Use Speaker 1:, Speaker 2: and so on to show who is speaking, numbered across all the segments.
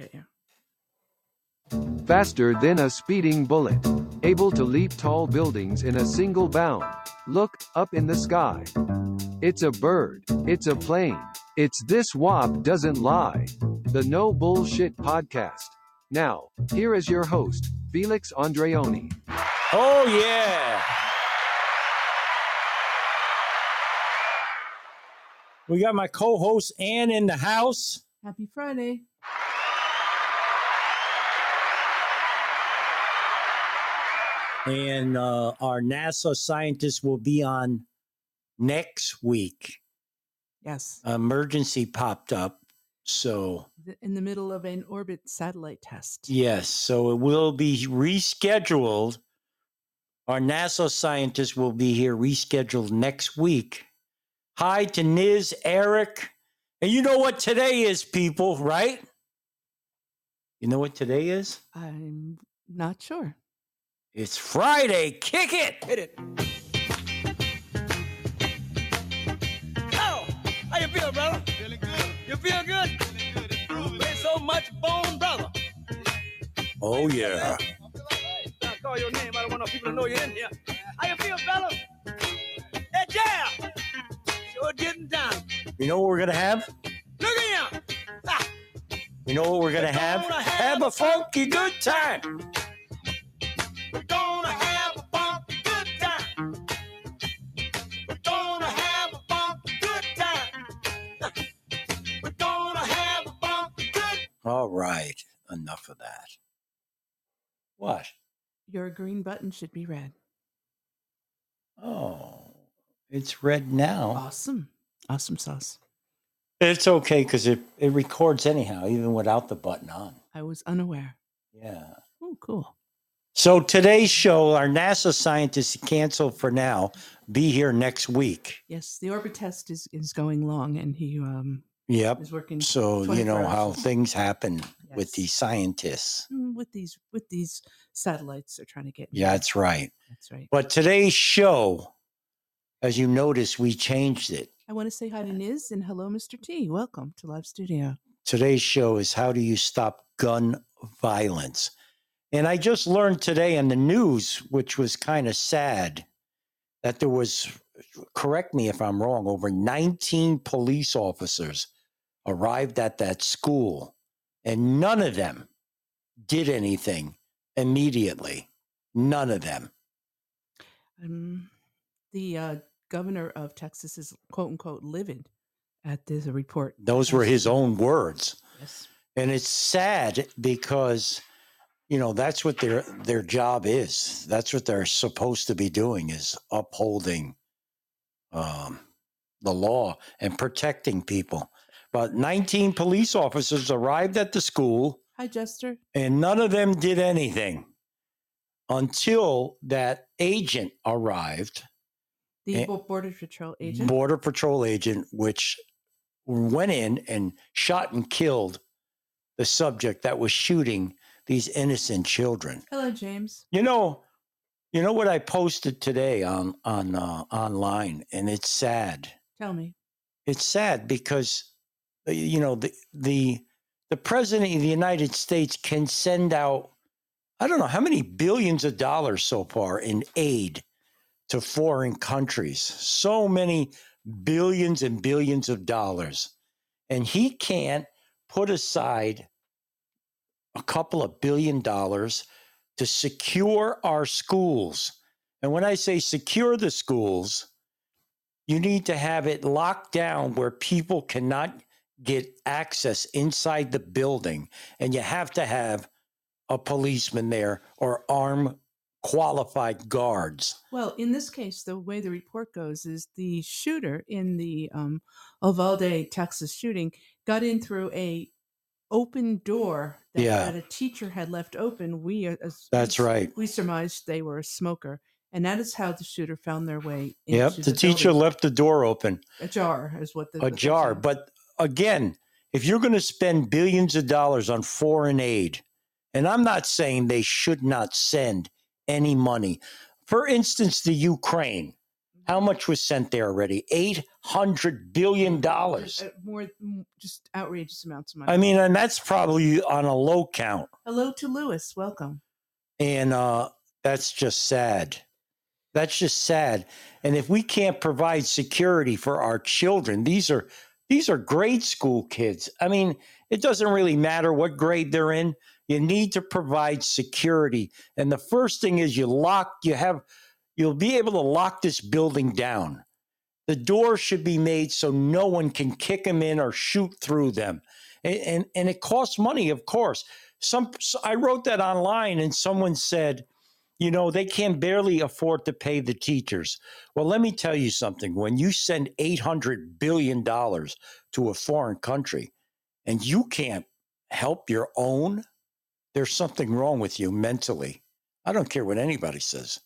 Speaker 1: get you.
Speaker 2: Faster than a speeding bullet. Able to leap tall buildings in a single bound. Look, up in the sky. It's a bird. It's a plane. It's This WAP Doesn't Lie. The No Bullshit Podcast. Now, here is your host, Felix Andreoni.
Speaker 3: Oh, yeah. We got my co host Ann in the house.
Speaker 1: Happy Friday.
Speaker 3: And uh, our NASA scientists will be on next week.
Speaker 1: Yes.
Speaker 3: Emergency popped up. So,
Speaker 1: In the middle of an orbit satellite test.
Speaker 3: yes, so it will be rescheduled. Our NASA scientists will be here rescheduled next week. Hi to Niz, Eric. And you know what today is, people, right? You know what today is?
Speaker 1: I'm not sure.
Speaker 3: It's Friday. Kick it. Hit it.
Speaker 4: Oh, how you feel, brother? Feeling good. You feel good? Feeling good. Improving. Ain't so much bone, brother.
Speaker 3: Oh, yeah.
Speaker 4: I call your name. I don't want no people to know you're in here. How you feel, fella? Hey, Jam. Sure getting down.
Speaker 3: You know what we're going to have?
Speaker 4: Look at him. Ah,
Speaker 3: You know what we're going to have? Have a funky good time.
Speaker 4: we're gonna have a funky good time. We're gonna have a funky good time.
Speaker 3: All right. Enough of that. What?
Speaker 1: Your green button should be red.
Speaker 3: Oh, it's red now.
Speaker 1: Awesome. Awesome sauce.
Speaker 3: It's okay because it, it records anyhow, even without the button on.
Speaker 1: I was unaware.
Speaker 3: Yeah.
Speaker 1: Oh, cool.
Speaker 3: So today's show, our NASA scientists canceled for now. Be here next week.
Speaker 1: Yes, the orbit test is, is going long and he um
Speaker 3: Yep.
Speaker 1: is working
Speaker 3: So you
Speaker 1: 24
Speaker 3: know how things happen with these scientists.
Speaker 1: Mm, with these with these satellites they're trying to get.
Speaker 3: Yeah, that's right.
Speaker 1: that's right.
Speaker 3: But today's show, as you notice, we changed it.
Speaker 1: I want to say hi to Niz and hello, Mr. T. Welcome to Live Studio.
Speaker 3: Today's show is How Do You Stop Gun Violence? And I just learned today in the news, which was kind of sad, that there was, correct me if I'm wrong, over 19 police officers arrived at that school, and none of them did anything immediately. None of them.
Speaker 1: Um, the uh, governor of Texas is quote unquote livid at this report.
Speaker 3: Those were his own words.
Speaker 1: Yes.
Speaker 3: and it's sad because you know that's what their their job is that's what they're supposed to be doing is upholding um, the law and protecting people but 19 police officers arrived at the school
Speaker 1: Hi, Jester.
Speaker 3: and none of them did anything until that agent arrived
Speaker 1: The Border Patrol agent.
Speaker 3: border patrol agent which went in and shot and killed the subject that was shooting these innocent children
Speaker 1: hello, James.
Speaker 3: you know you know what i posted today on on uh, online and it's sad
Speaker 1: Tell me.
Speaker 3: it's sad because uh, you know the the the president of the united states can send out i don't know how many billions of dollars so far in aid to foreign countries so many billions and billions of dollars and he can't put aside a couple of billion dollars to secure our schools. And when i say secure the schools you need to have it locked down where people cannot get access inside the building. And you have to have a policeman there or armed qualified guards.
Speaker 1: Well, in this case, the way the report goes is the shooter in the um, Uvalde, Texas shooting got in through a open door that,
Speaker 3: Yeah.
Speaker 1: that a teacher had left open. We, uh, as
Speaker 3: That's
Speaker 1: we,
Speaker 3: right.
Speaker 1: we surmised they were a smoker, and that is how the shooter found their way.
Speaker 3: yep
Speaker 1: into
Speaker 3: the teacher
Speaker 1: building.
Speaker 3: left the door open
Speaker 1: ajar, is what the
Speaker 3: a
Speaker 1: what
Speaker 3: jar
Speaker 1: saying.
Speaker 3: but again if you're going to spend billions of dollars on foreign aid and i'm not saying they should not send any money for instance the ukraine How much was sent there already? Eight hundred billion dollars.
Speaker 1: Uh, More, just outrageous amounts of money.
Speaker 3: I mean, and that's probably on a low count.
Speaker 1: hello to Lewis. Welcome.
Speaker 3: And uh, that's just sad. That's just sad. And if we can't provide security for our children, these are these are grade school kids. I mean, it doesn't really matter what grade they're in. You need to provide security. And the first thing is you lock, you have, you'll be able to lock this building down. The doors should be made so no one can kick them in or shoot through them. And, and, and it costs money, of course. Some I wrote that online and someone said, you know, they can barely afford to pay the teachers. Well, let me tell you something. When you send $800 billion to a foreign country and you can't help your own, there's something wrong with you mentally. I don't care what anybody says.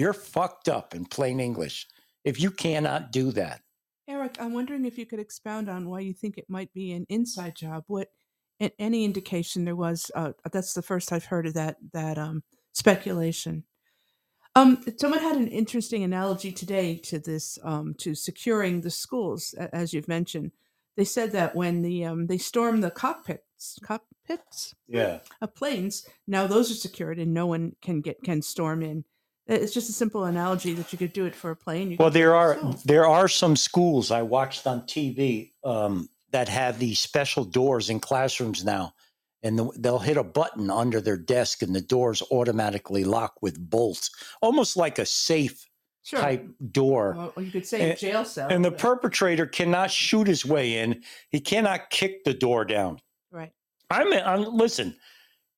Speaker 3: You're fucked up in plain English if you cannot do that.
Speaker 1: Eric, I'm wondering if you could expound on why you think it might be an inside job. What any indication there was? Uh, that's the first I've heard of that that um, speculation. Um, someone had an interesting analogy today to this um, to securing the schools, as you've mentioned. They said that when the um, they storm the cockpits, cockpits
Speaker 3: Yeah.
Speaker 1: of planes, now those are secured and no one can get can storm in. It's just a simple analogy that you could do it for a plane. You
Speaker 3: Well,
Speaker 1: could do it
Speaker 3: there are there are some schools I watched on TV um, that have these special doors in classrooms now, and the, they'll hit a button under their desk, and the doors automatically lock with bolts, almost like a safe
Speaker 1: sure.
Speaker 3: type door.
Speaker 1: Or, or you could say
Speaker 3: And-
Speaker 1: jail cell.
Speaker 3: And the
Speaker 1: but-
Speaker 3: perpetrator cannot shoot his way in; he cannot kick the door down.
Speaker 1: right.
Speaker 3: I'm, I'm listen.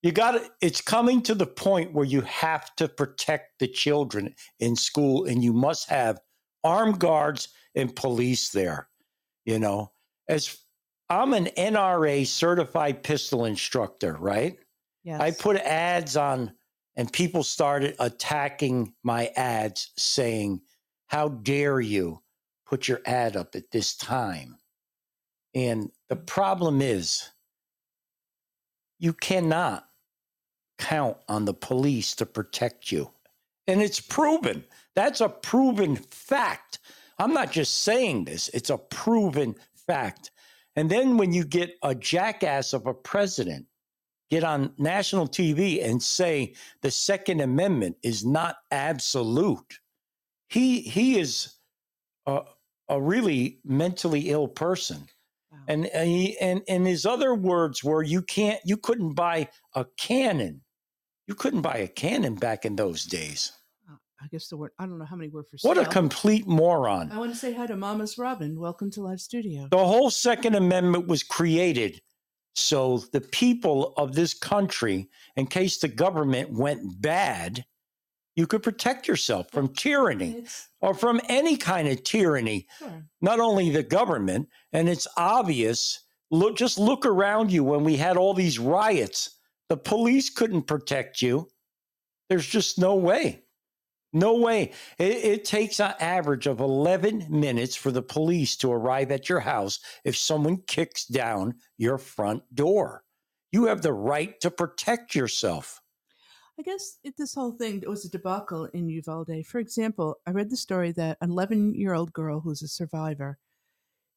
Speaker 3: You got to It's coming to the point where you have to protect the children in school, and you must have armed guards and police there. You know, as I'm an NRA certified pistol instructor, right?
Speaker 1: Yes.
Speaker 3: I put ads on, and people started attacking my ads, saying, "How dare you put your ad up at this time?" And the mm. problem is, you cannot count on the police to protect you. And it's proven. That's a proven fact. I'm not just saying this, it's a proven fact. And then when you get a jackass of a president get on national TV and say the Second Amendment is not absolute, he he is a, a really mentally ill person.
Speaker 1: Wow.
Speaker 3: And and, he, and and his other words were you can't you couldn't buy a cannon. You couldn't buy a cannon back in those days.
Speaker 1: Uh, I guess the word. I don't know how many were for
Speaker 3: What a complete moron.
Speaker 1: I want to say hi to Mama's Robin. Welcome to Live Studio.
Speaker 3: The whole Second Amendment was created so the people of this country, in case the government went bad, you could protect yourself from tyranny
Speaker 1: It's
Speaker 3: or from any kind of tyranny.
Speaker 1: sure.
Speaker 3: not only the government, and it's obvious. Look, just look around you when we had all these riots. The police couldn't protect you. There's just no way. No way. It, it takes an average of 11 minutes for the police to arrive at your house if someone kicks down your front door. You have the right to protect yourself.
Speaker 1: I guess it, this whole thing was a debacle in Uvalde. For example, I read the story that an 11 year old girl who's a survivor,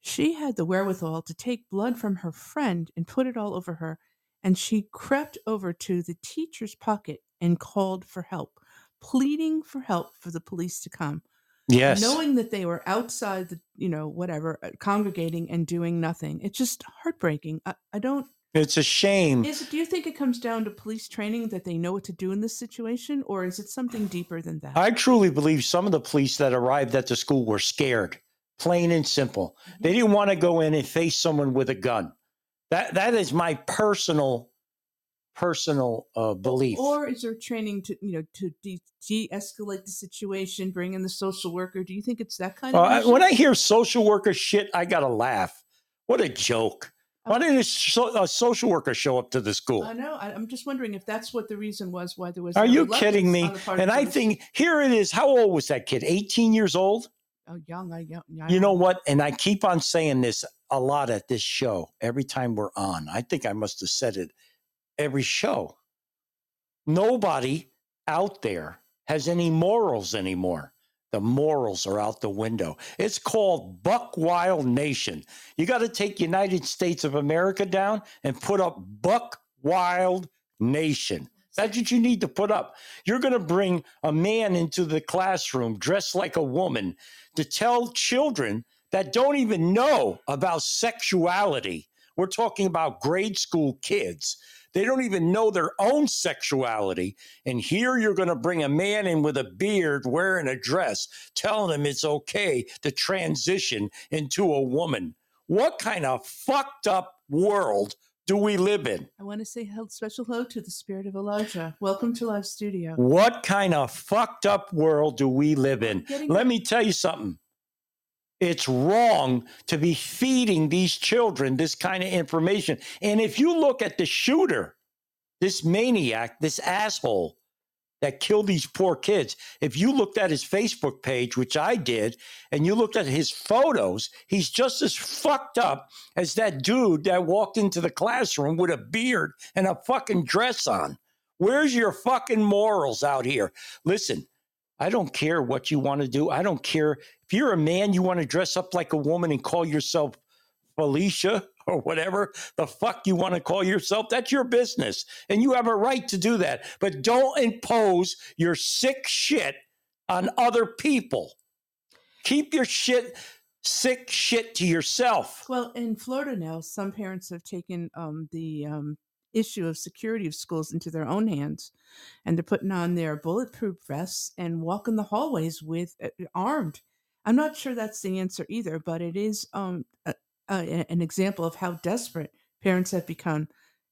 Speaker 1: she had the wherewithal to take blood from her friend and put it all over her, and she crept over to the teacher's pocket and called for help, pleading for help for the police to come.
Speaker 3: Yes.
Speaker 1: knowing that they were outside the you know whatever uh, congregating and doing nothing it's just heartbreaking i, I don't
Speaker 3: it's a shame.
Speaker 1: is it do you think it comes down to police training that they know what to do in this situation or is it something deeper than that
Speaker 3: I truly believe some of the police that arrived at the school were scared, plain and simple. They didn't want to go in and face someone with a gun. That that is my personal personal uh, belief.
Speaker 1: or is there training to you know to de- de-escalate the situation bring in the social worker do you think it's that kind
Speaker 3: Uh,
Speaker 1: of
Speaker 3: I- when I hear social worker shit, I gotta laugh. What a joke! Why didn't a, so, a social worker show up to the school?
Speaker 1: I know. I, I'm just wondering if that's what the reason was why there was.
Speaker 3: Are you kidding me?
Speaker 1: on the part of
Speaker 3: And I think here it is. How old was that kid? 18 years old?
Speaker 1: Oh, young, I young. I
Speaker 3: You know what? And I keep on saying this a lot at this show every time we're on. I think I must have said it every show. Nobody out there has any morals anymore. the morals are out the window. It's called Buck Wild Nation. You got to take United States of America down and put up Buck Wild Nation. That's what you need to put up. You're going to bring a man into the classroom dressed like a woman to tell children that don't even know about sexuality. We're talking about grade school kids. They don't even know their own sexuality. And here you're going to bring a man in with a beard wearing a dress, telling him it's okay to transition into a woman. What kind of fucked up world do we live in?
Speaker 1: I want to say special hello to the spirit of Elijah. Welcome to Live Studio.
Speaker 3: What kind of fucked up world do we live in? Let me tell you something. It's wrong to be feeding these children this kind of information. And if you look at the shooter, this maniac, this asshole that killed these poor kids, if you looked at his Facebook page, which I did, and you looked at his photos, he's just as fucked up as that dude that walked into the classroom with a beard and a fucking dress on. Where's your fucking morals out here? Listen, I don't care what you want to do. I don't care if you're a man, you want to dress up like a woman and call yourself Felicia or whatever the fuck you want to call yourself. That's your business. And you have a right to do that. But don't impose your sick shit on other people. Keep your shit, sick shit to yourself.
Speaker 1: Well, in Florida now, some parents have taken um, the um, issue of security of schools into their own hands, and they're putting on their bulletproof vests and walking the hallways with uh, armed. I'm not sure that's the answer either, but it is um, a, an example of how desperate parents have become.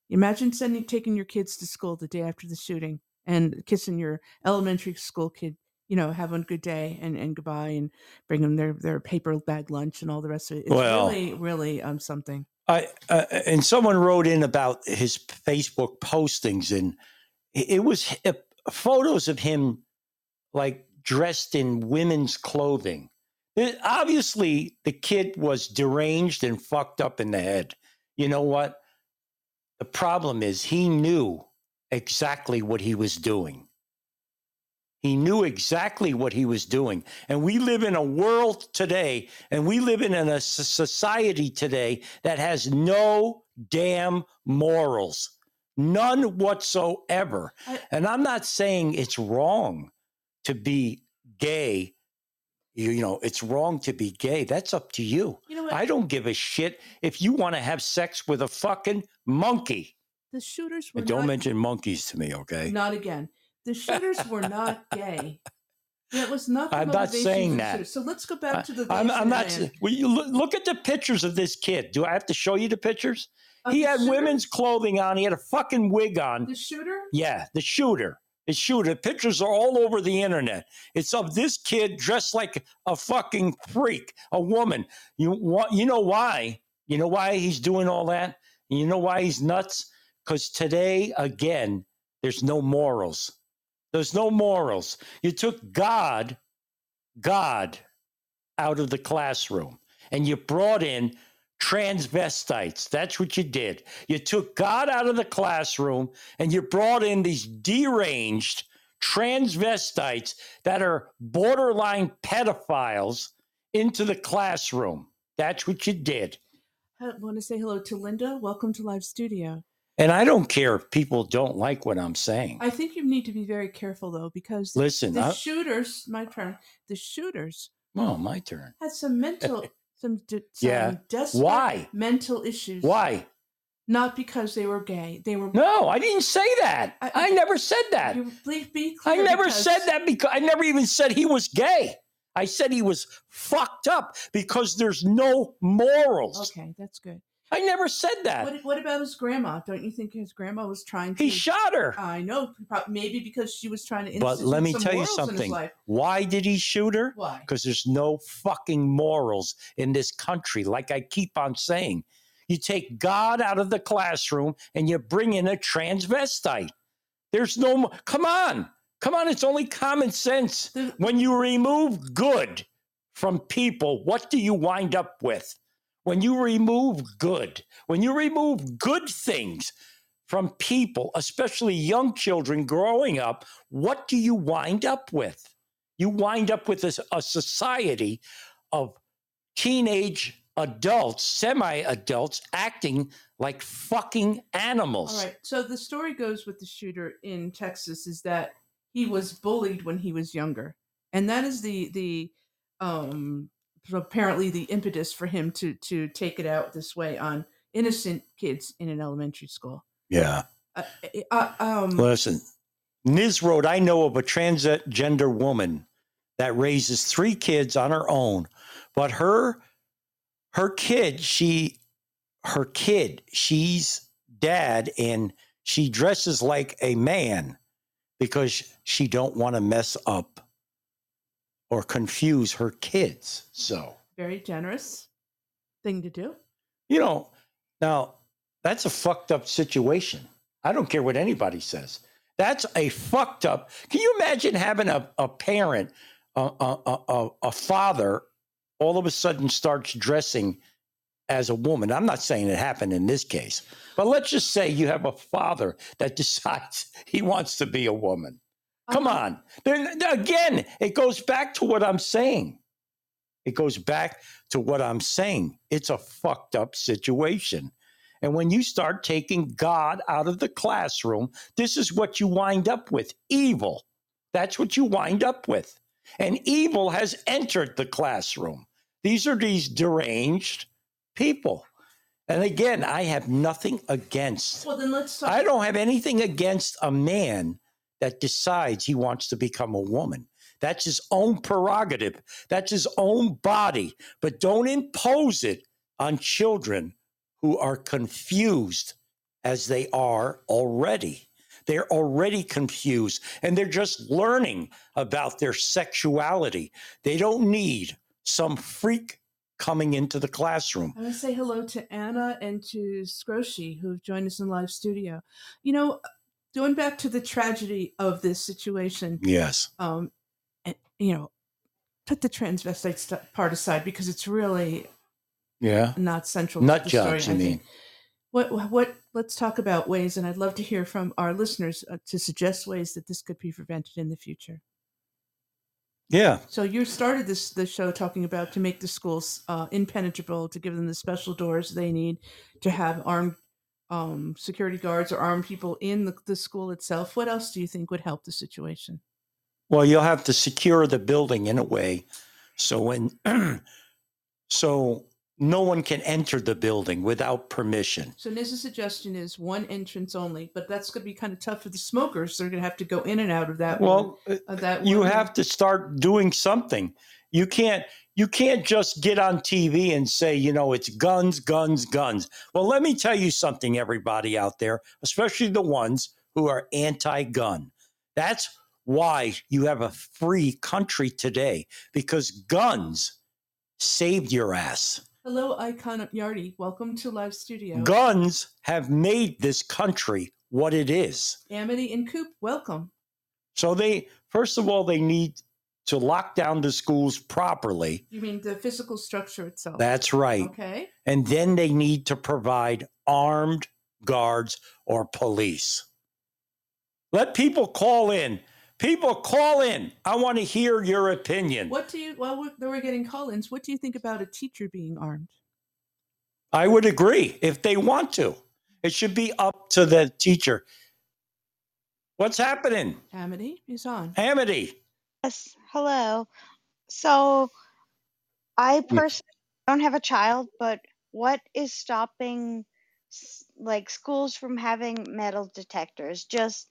Speaker 1: Imagine sending taking your kids to school the day after the shooting and kissing your elementary school kid you know, having a good day and, and goodbye and bring them their, their paper bag lunch and all the rest of it. It's
Speaker 3: Well-
Speaker 1: really, really um, something.
Speaker 3: I uh, and someone wrote in about his Facebook postings, and it was uh, photos of him like dressed in women's clothing. Obviously, the kid was deranged and fucked up in the head. You know what? The problem is he knew exactly what he was doing. He knew exactly what he was doing. And we live in a world today, and we live in a society today that has no damn morals, none whatsoever.
Speaker 1: I-
Speaker 3: and I'm not saying it's wrong to be gay. You, you know, it's wrong to be gay. That's up to you.
Speaker 1: You know what?
Speaker 3: I don't give a shit if you want to have sex with a fucking monkey.
Speaker 1: the shooters were
Speaker 3: And don't
Speaker 1: not,
Speaker 3: mention monkeys to me, okay?
Speaker 1: not again. The shooters were not gay. That was not. The
Speaker 3: I'm not saying that.
Speaker 1: shooters. So let's go back to the.
Speaker 3: I'm, I'm not. Will you look, look at the pictures of this kid? Do I have to show you the pictures?
Speaker 1: Of
Speaker 3: he
Speaker 1: the
Speaker 3: had
Speaker 1: shooter?
Speaker 3: women's clothing on. He had a fucking wig on.
Speaker 1: The shooter.
Speaker 3: Yeah, the shooter. The shooter. Pictures are all over the internet. It's of this kid dressed like a fucking freak, a woman. You want? You know why? You know why he's doing all that? You know why he's nuts? Because today, again, there's no morals. There's no morals. You took God, God, out of the classroom, and you brought in transvestites. That's what you did. You took God out of the classroom and you brought in these deranged transvestites that are borderline pedophiles into the classroom. That's what you did.
Speaker 1: I want to say hello to Linda. Welcome to Live Studio.
Speaker 3: And I don't care if people don't like what I'm saying.
Speaker 1: I think you need to be very careful though, because
Speaker 3: Listen,
Speaker 1: the
Speaker 3: I,
Speaker 1: shooters. My turn. The shooters
Speaker 3: oh, my turn.
Speaker 1: had some mental, some, de-
Speaker 3: Yeah.
Speaker 1: desperate
Speaker 3: Why?
Speaker 1: mental issues.
Speaker 3: Why?
Speaker 1: Not because they were gay. They were.
Speaker 3: No, I didn't say that.
Speaker 1: I-
Speaker 3: I, never said that.
Speaker 1: You, please be clear.
Speaker 3: I never
Speaker 1: because-
Speaker 3: said that because I never even said he was gay. I said he was fucked up because there's no morals.
Speaker 1: Okay, that's good.
Speaker 3: I never said that.
Speaker 1: What, what about his grandma? Don't you think his grandma was trying to?
Speaker 3: he shot her.
Speaker 1: I know, maybe because she was trying to.
Speaker 3: But let me tell you
Speaker 1: morals in his
Speaker 3: something. Why did he shoot her?
Speaker 1: Why?
Speaker 3: Because there's no fucking morals in this country, like I keep on saying. You take God out of the classroom and you bring in a transvestite. There's no, mo- come on, come on, it's only common sense. When you remove good from people, what do you wind up with? When you remove good, when you remove good things from people, especially young children growing up, what do you wind up with? You wind up with a, a society of teenage adults, semi adults, acting like fucking animals.
Speaker 1: All right. So the story goes with the shooter in Texas is that he was bullied when he was younger, and that is the the um apparently the impetus for him to to take it out this way on innocent kids in an elementary school.
Speaker 3: Yeah.
Speaker 1: Uh, uh, um,
Speaker 3: Listen, Ms. Road, I know of a transgender woman that raises three kids on her own, but her her kid, she her kid, she's dad and she dresses like a man because she don't want to mess up or confuse her kids. So,
Speaker 1: very generous thing to do.
Speaker 3: you know, now that's a fucked up situation. I don't care what anybody says. That's a fucked up. Can you imagine having a, a parent, a, a, a, a- a father, all of a sudden starts dressing as a woman? I'm not saying it happened in this case, but let's just say you have a father that decides he wants to be a woman. Come
Speaker 1: Uh-huh.
Speaker 3: on. Then again, it goes back to what I'm saying. It goes back to what I'm saying. It's a fucked up situation. And when you start taking God out of the classroom, this is what you wind up with evil. That's what you wind up with. And evil has entered the classroom. These are these deranged people. And again, I have nothing against,
Speaker 1: Well, then let's talk.
Speaker 3: I don't have anything against a man that decides he wants to become a woman. That's his own prerogative. That's his own body. But don't impose it on children who are confused as they are already. They're already confused and they're just learning about their sexuality. They don't need some freak coming into the classroom.
Speaker 1: I want to say hello to Anna and to Scroshi, who have joined us in live studio. You know, going back to the tragedy of this situation,
Speaker 3: Yes.
Speaker 1: um, and, you know, put the transvestite st- part aside because it's really
Speaker 3: Yeah.
Speaker 1: not central.
Speaker 3: Nut
Speaker 1: to the story,
Speaker 3: jobs, you
Speaker 1: I
Speaker 3: mean.
Speaker 1: think. What what? Let's talk about ways, and I'd love to hear from our listeners uh, to suggest ways that this could be prevented in the future.
Speaker 3: Yeah.
Speaker 1: So you started this this show talking about to make the schools uh, impenetrable, to give them the special doors they need, to have armed um, security guards or armed people in the, the school itself. What else do you think would help the situation?
Speaker 3: Well, you'll have to secure the building in a way so when so no one can enter the building without permission.
Speaker 1: So Niz's suggestion is one entrance only, but that's going to be kind of tough for the smokers. They're going to have to go in and out of that. one-
Speaker 3: Well, uh,
Speaker 1: of that.
Speaker 3: you
Speaker 1: one-
Speaker 3: have to start doing something. You can't you can't just get on TV and say, you know, it's guns, guns, guns. Well, let me tell you something everybody out there, especially the ones who are anti-gun. That's why you have a free country today because guns saved your ass.
Speaker 1: Hello, Icon Yardy. Welcome to live studio.
Speaker 3: Guns have made this country what it is.
Speaker 1: Amity and Coop, welcome.
Speaker 3: So they first of all they need to lock down the schools properly.
Speaker 1: You mean the physical structure itself?
Speaker 3: That's right.
Speaker 1: Okay.
Speaker 3: And then they need to provide armed guards or police. Let people call in. People call in. I want to hear your opinion.
Speaker 1: What do you? Well, we're, we're getting call-ins. What do you think about a teacher being armed?
Speaker 3: I would agree if they want to. It should be up to the teacher. What's happening?
Speaker 1: Amity is on.
Speaker 3: Amity.
Speaker 5: Yes, hello. So, I personally don't have a child, but what is stopping s- like schools from having metal detectors? Just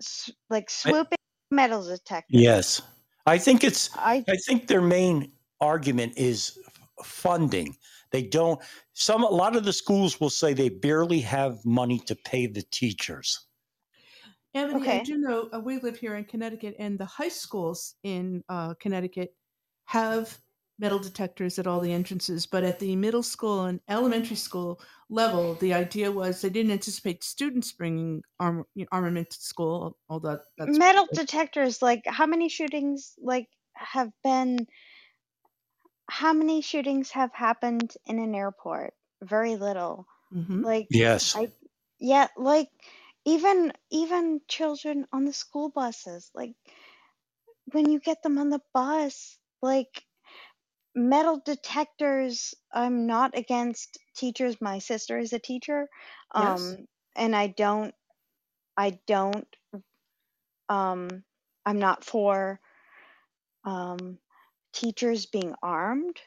Speaker 5: s- like swooping metal detectors.
Speaker 3: Yes. I think it's
Speaker 5: I
Speaker 3: I think their main argument is f- funding. They don't some a lot of the schools will say they barely have money to pay the teachers.
Speaker 1: Amity, I
Speaker 5: Okay.
Speaker 1: do know uh, we live here in Connecticut, and the high schools in uh, Connecticut have metal detectors at all the entrances. But at the middle school and elementary school level, the idea was they didn't anticipate students bringing arm, you know, armament to school. Although that's
Speaker 5: metal detectors like how many shootings like have been how many shootings have happened in an airport? Very little.
Speaker 1: Mhm.
Speaker 5: Like
Speaker 3: Yes.
Speaker 5: I yeah, like even even children on the school buses, like when you get them on the bus, like metal detectors, I'm not against teachers. My sister is a teacher.
Speaker 1: Yes.
Speaker 5: Um and I don't I don't um I'm not for um teachers being armed,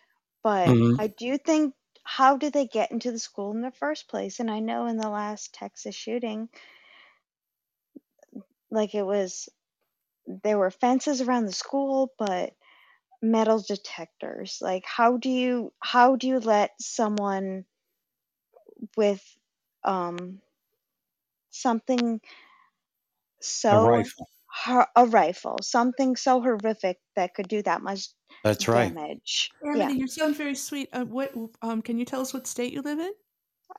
Speaker 5: but
Speaker 3: Mhm.
Speaker 5: I do think how did they get into the school in the first place? And I know in the last Texas shooting, like it was there were fences around the school, but metal detectors. Like how do you how do you let someone with um something
Speaker 3: A
Speaker 5: so
Speaker 3: rifle.
Speaker 5: hor- a rifle, something so horrific that could do that much
Speaker 3: That's right.
Speaker 5: damage?
Speaker 1: Amity,
Speaker 5: Yeah,
Speaker 1: you sound very sweet. Uh, what? Um, can you tell us what state you live in?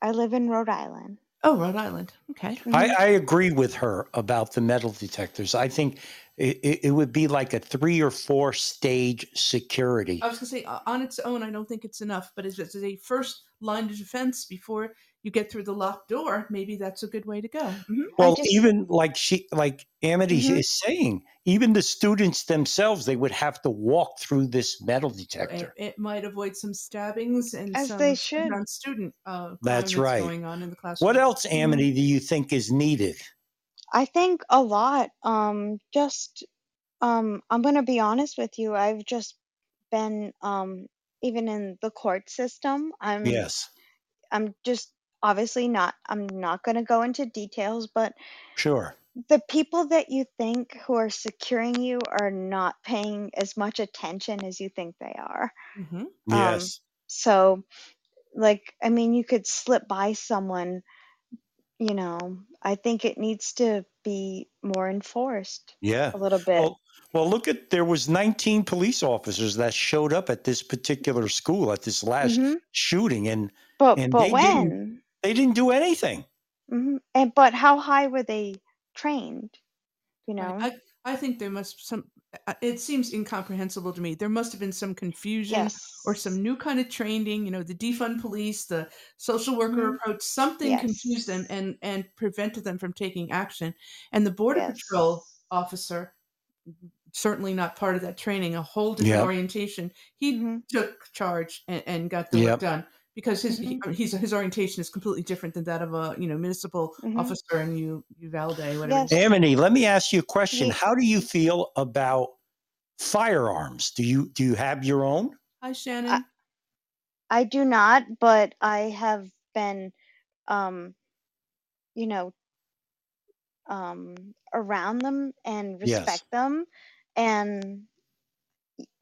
Speaker 5: I live in Rhode Island.
Speaker 1: Oh, Rhode Island. Okay.
Speaker 3: I,
Speaker 5: Mhm.
Speaker 3: I agree with her about the metal detectors. I think it, it, would be like a three or four stage security.
Speaker 1: I was going to say, on its own, I don't think it's enough, but as a first line of defense before you get through the locked door, maybe that's a good way to go. hmm
Speaker 3: Well,
Speaker 5: just
Speaker 3: even like she, like Amity
Speaker 5: Mhm.
Speaker 3: is saying, even the students themselves, they would have to walk through this metal detector.
Speaker 1: it might avoid some stabbings and
Speaker 5: as they
Speaker 1: some
Speaker 5: should.
Speaker 1: on student uh, crime
Speaker 3: That's
Speaker 1: that's
Speaker 3: right.
Speaker 1: going on in the classroom.
Speaker 3: What
Speaker 1: classroom.
Speaker 3: else,
Speaker 5: Mhm.
Speaker 3: Amity, do you think is needed?
Speaker 5: I think a lot. Um, just um, I'm gonna be honest with you. I've just been um, even in the court system. I'm
Speaker 3: Yes,
Speaker 5: I'm just obviously not. I'm not gonna go into details, but
Speaker 3: sure.
Speaker 5: the people that you think who are securing you are not paying as much attention as you think they are.
Speaker 1: hmm
Speaker 5: Um,
Speaker 3: Yes.
Speaker 5: so like I mean, you could slip by someone. You know, I think it needs to be more enforced
Speaker 3: Yeah.
Speaker 5: a little bit.
Speaker 3: Well, well, look at there was 19 police officers that showed up at this particular school at this last
Speaker 5: hmm
Speaker 3: shooting, and
Speaker 5: But
Speaker 3: and
Speaker 5: but
Speaker 3: they didn't
Speaker 5: when?
Speaker 3: They didn't do anything.
Speaker 5: hmm And but how high were they trained? You know?
Speaker 1: I, I think there must some. uh, It seems incomprehensible to me. There must have been some confusion or some new kind of training. You know, the defund police, the social worker
Speaker 5: hmm
Speaker 1: approach. Something confused them and and prevented them from taking action. And the border patrol officer, certainly not part of that training, a whole different
Speaker 3: Yep.
Speaker 1: orientation. He
Speaker 5: hmm
Speaker 1: took charge and, and got the work done because his
Speaker 5: hmm
Speaker 1: he, he's, his orientation is completely different than that of a you know municipal
Speaker 5: hmm
Speaker 1: officer in U Uvalde, whatever. it
Speaker 5: Yes.
Speaker 3: Amity, let me ask you a question.
Speaker 5: Ye-
Speaker 3: How do you feel about firearms? Do you do you have your own?
Speaker 1: Hi,
Speaker 5: I,
Speaker 1: Shannon.
Speaker 5: I do not, but I have been, um, you know, um, around them and
Speaker 3: Yes.
Speaker 5: respect them. And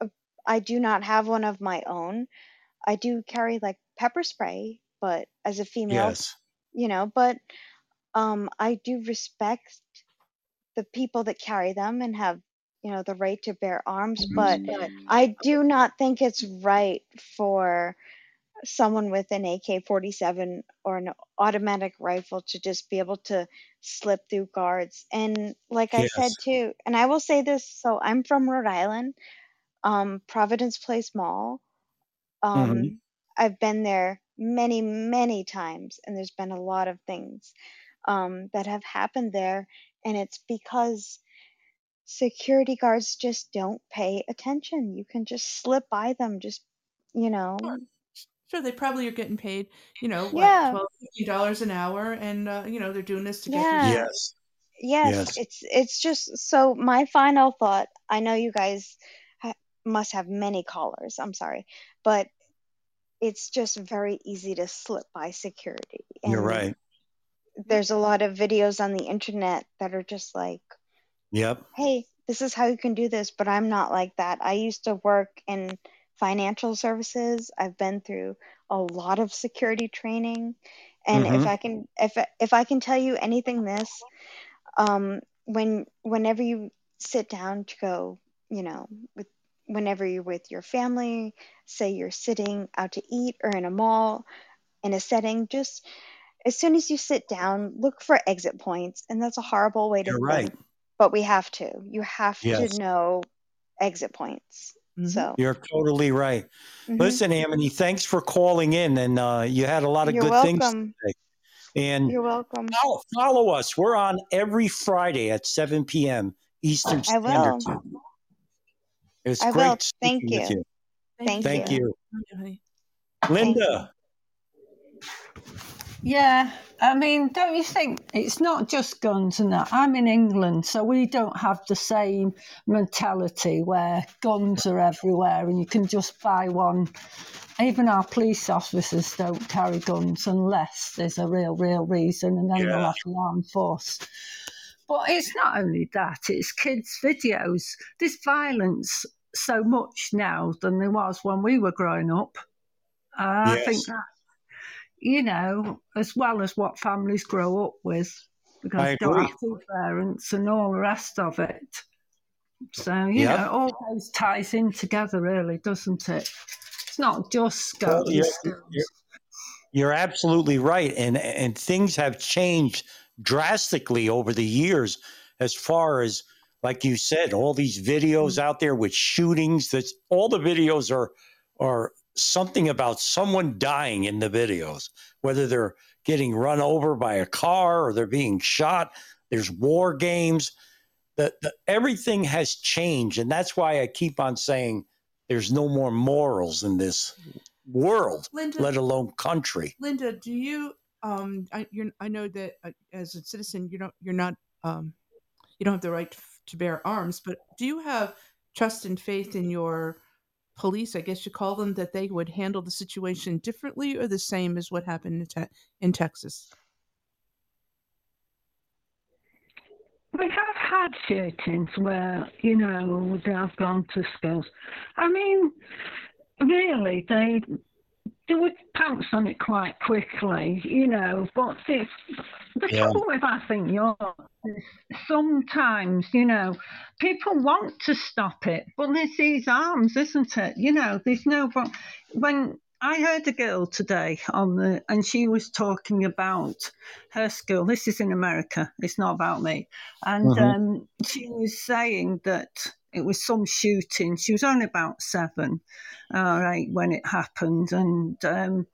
Speaker 5: uh, I do not have one of my own. I do carry like pepper spray, but as a female,
Speaker 3: Yes.
Speaker 5: you know, but um, I do respect the people that carry them and have, you know, the right to bear arms. But I do not think it's right for someone with an AK 47 or an automatic rifle to just be able to slip through guards. And like I said
Speaker 3: Yes.
Speaker 5: too, and I will say this so I'm from Rhode Island, um, Providence Place Mall.
Speaker 3: Hmm
Speaker 5: Um, I've been there many, many times, and there's been a lot of things um, that have happened there. And it's because security guards just don't pay attention. You can just slip by them, just, you know.
Speaker 1: Sure. Sure, they probably are getting paid, you know, what,
Speaker 5: Yeah,
Speaker 1: twelve, fifteen dollars an hour, and uh, you know they're doing this to get through.
Speaker 5: yeah.
Speaker 3: Yes.
Speaker 5: Yes,
Speaker 3: Yes.
Speaker 5: it's it's just so my final thought. I know you guys ha must have many callers. I'm sorry, but it's just very easy to slip by security.
Speaker 3: You're right.
Speaker 5: there's a lot of videos on the internet that are just like,
Speaker 3: Yep.
Speaker 5: hey, this is how you can do this, but I'm not like that. I used to work in financial services. I've been through a lot of security training. And if
Speaker 3: hmm
Speaker 5: I can if if I can tell you anything this, um when whenever you sit down to go, you know, with whenever you're with your family, say you're sitting out to eat or in a mall in a setting, just as soon as you sit down, look for exit points. And that's a horrible way to
Speaker 3: You're
Speaker 5: think,
Speaker 3: right.
Speaker 5: but we have to. You have to know exit points.
Speaker 1: hmm
Speaker 5: So,
Speaker 3: You're totally right.
Speaker 5: mhm.
Speaker 3: Listen, Amity, thanks for calling in, and uh, you had a lot of
Speaker 5: you're
Speaker 3: good things to
Speaker 5: welcome.
Speaker 3: say. And
Speaker 5: You're welcome.
Speaker 3: follow, follow us. We're on every Friday at 7 p.m. Eastern
Speaker 5: I
Speaker 3: Standard
Speaker 5: will.
Speaker 3: Time. It's
Speaker 5: I
Speaker 3: great
Speaker 5: will. Thank you.
Speaker 3: you.
Speaker 5: Thank
Speaker 3: Thank
Speaker 5: you.
Speaker 3: you.
Speaker 1: you.
Speaker 3: Linda.
Speaker 6: Yeah, I mean, don't you think it's not just guns and that? I'm in England, so we don't have the same mentality where guns are everywhere and you can just buy one. Even our police officers don't carry guns unless there's a real, real reason, and then
Speaker 3: Yeah.
Speaker 6: they'll have the armed force. But it's not only that, it's kids' videos. There's violence so much now than there was when we were growing up. Uh, I think that, you know, as well as what families grow up with, because they don't have two parents and all the rest of it. So, you
Speaker 3: Yep.
Speaker 6: know, all those ties in together, really, doesn't it? It's not just
Speaker 3: Well,
Speaker 6: guns.
Speaker 3: yeah,
Speaker 6: guns.
Speaker 3: you're- You're absolutely right, and and things have changed drastically over the years, as far as like you said, all these videos mm-hmm. out there with shootings. That's all the videos are are something about someone dying in the videos, whether they're getting run over by a car or they're being shot. There's war games. The, the everything has changed, and that's why I keep on saying there's no more morals in this world
Speaker 1: Linda,
Speaker 3: let alone country.
Speaker 1: Linda, do you? Um, I I know that uh, as a citizen, you don't you're not um, you don't have the right to, to bear arms, but do you have trust and faith in your police? I guess you call them that they would handle the situation differently or the same as what happened in, te- in Texas.
Speaker 6: We have had shootings where, you know, they have gone to schools. I mean, really, they they would pounce on it quite quickly, you know. But it's, the
Speaker 3: Yeah.
Speaker 6: trouble with I think yours is sometimes, you know, people want to stop it, but there's these arms, isn't it? You know, there's no. When I heard a girl today on the, and she was talking about her school. This is in America. It's not about me. And
Speaker 3: Mhm.
Speaker 6: um, she was saying that it was some shooting. She was only about seven, all right, when it happened, and um,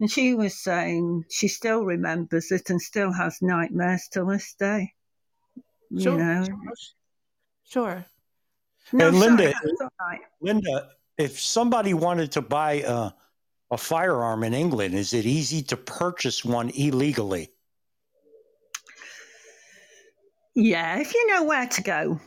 Speaker 6: and she was saying she still remembers it and still has nightmares to this day.
Speaker 1: Sure.
Speaker 6: You know,
Speaker 1: Sure.
Speaker 6: no,
Speaker 3: And Linda-
Speaker 6: sorry, that's.
Speaker 3: Linda, if somebody wanted to buy a, a firearm in England, is it easy to purchase one illegally?
Speaker 6: Yeah, if you know where to go,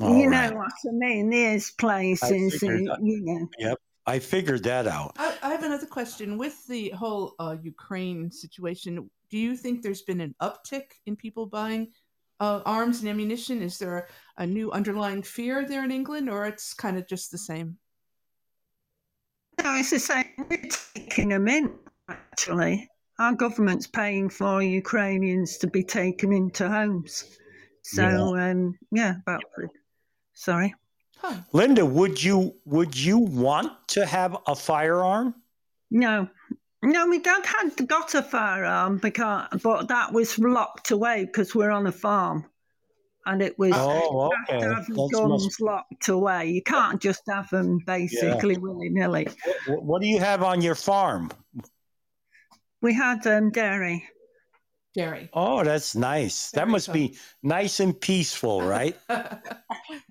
Speaker 3: All
Speaker 6: you
Speaker 3: right.
Speaker 6: know what I mean. There's places,
Speaker 3: figured
Speaker 6: uh,
Speaker 3: that.
Speaker 6: you know. Yep.
Speaker 3: I figured that out.
Speaker 1: I, I have another question. With the whole uh, Ukraine situation, do you think there's been an uptick in people buying uh, arms and ammunition? Is there a new underlying fear there in England, or it's kind of just the same?
Speaker 6: No, it's the same. We're taking them in, actually. Our government's paying for Ukrainians to be taken into homes. So, um, yeah, about. Sorry.
Speaker 1: Huh.
Speaker 3: Linda, would you would you want to have a firearm?
Speaker 6: No. No, my dad had got a firearm, because, but that was locked away because we're on a farm. And it was
Speaker 3: Oh,
Speaker 6: you have
Speaker 3: okay.
Speaker 6: to have guns
Speaker 3: must-
Speaker 6: locked away. You can't just have them basically willy nilly.
Speaker 3: What, what do you have on your farm?
Speaker 6: We had um, dairy.
Speaker 1: Jerry.
Speaker 3: Oh, that's nice. That must
Speaker 1: cool.
Speaker 3: be nice and peaceful, right?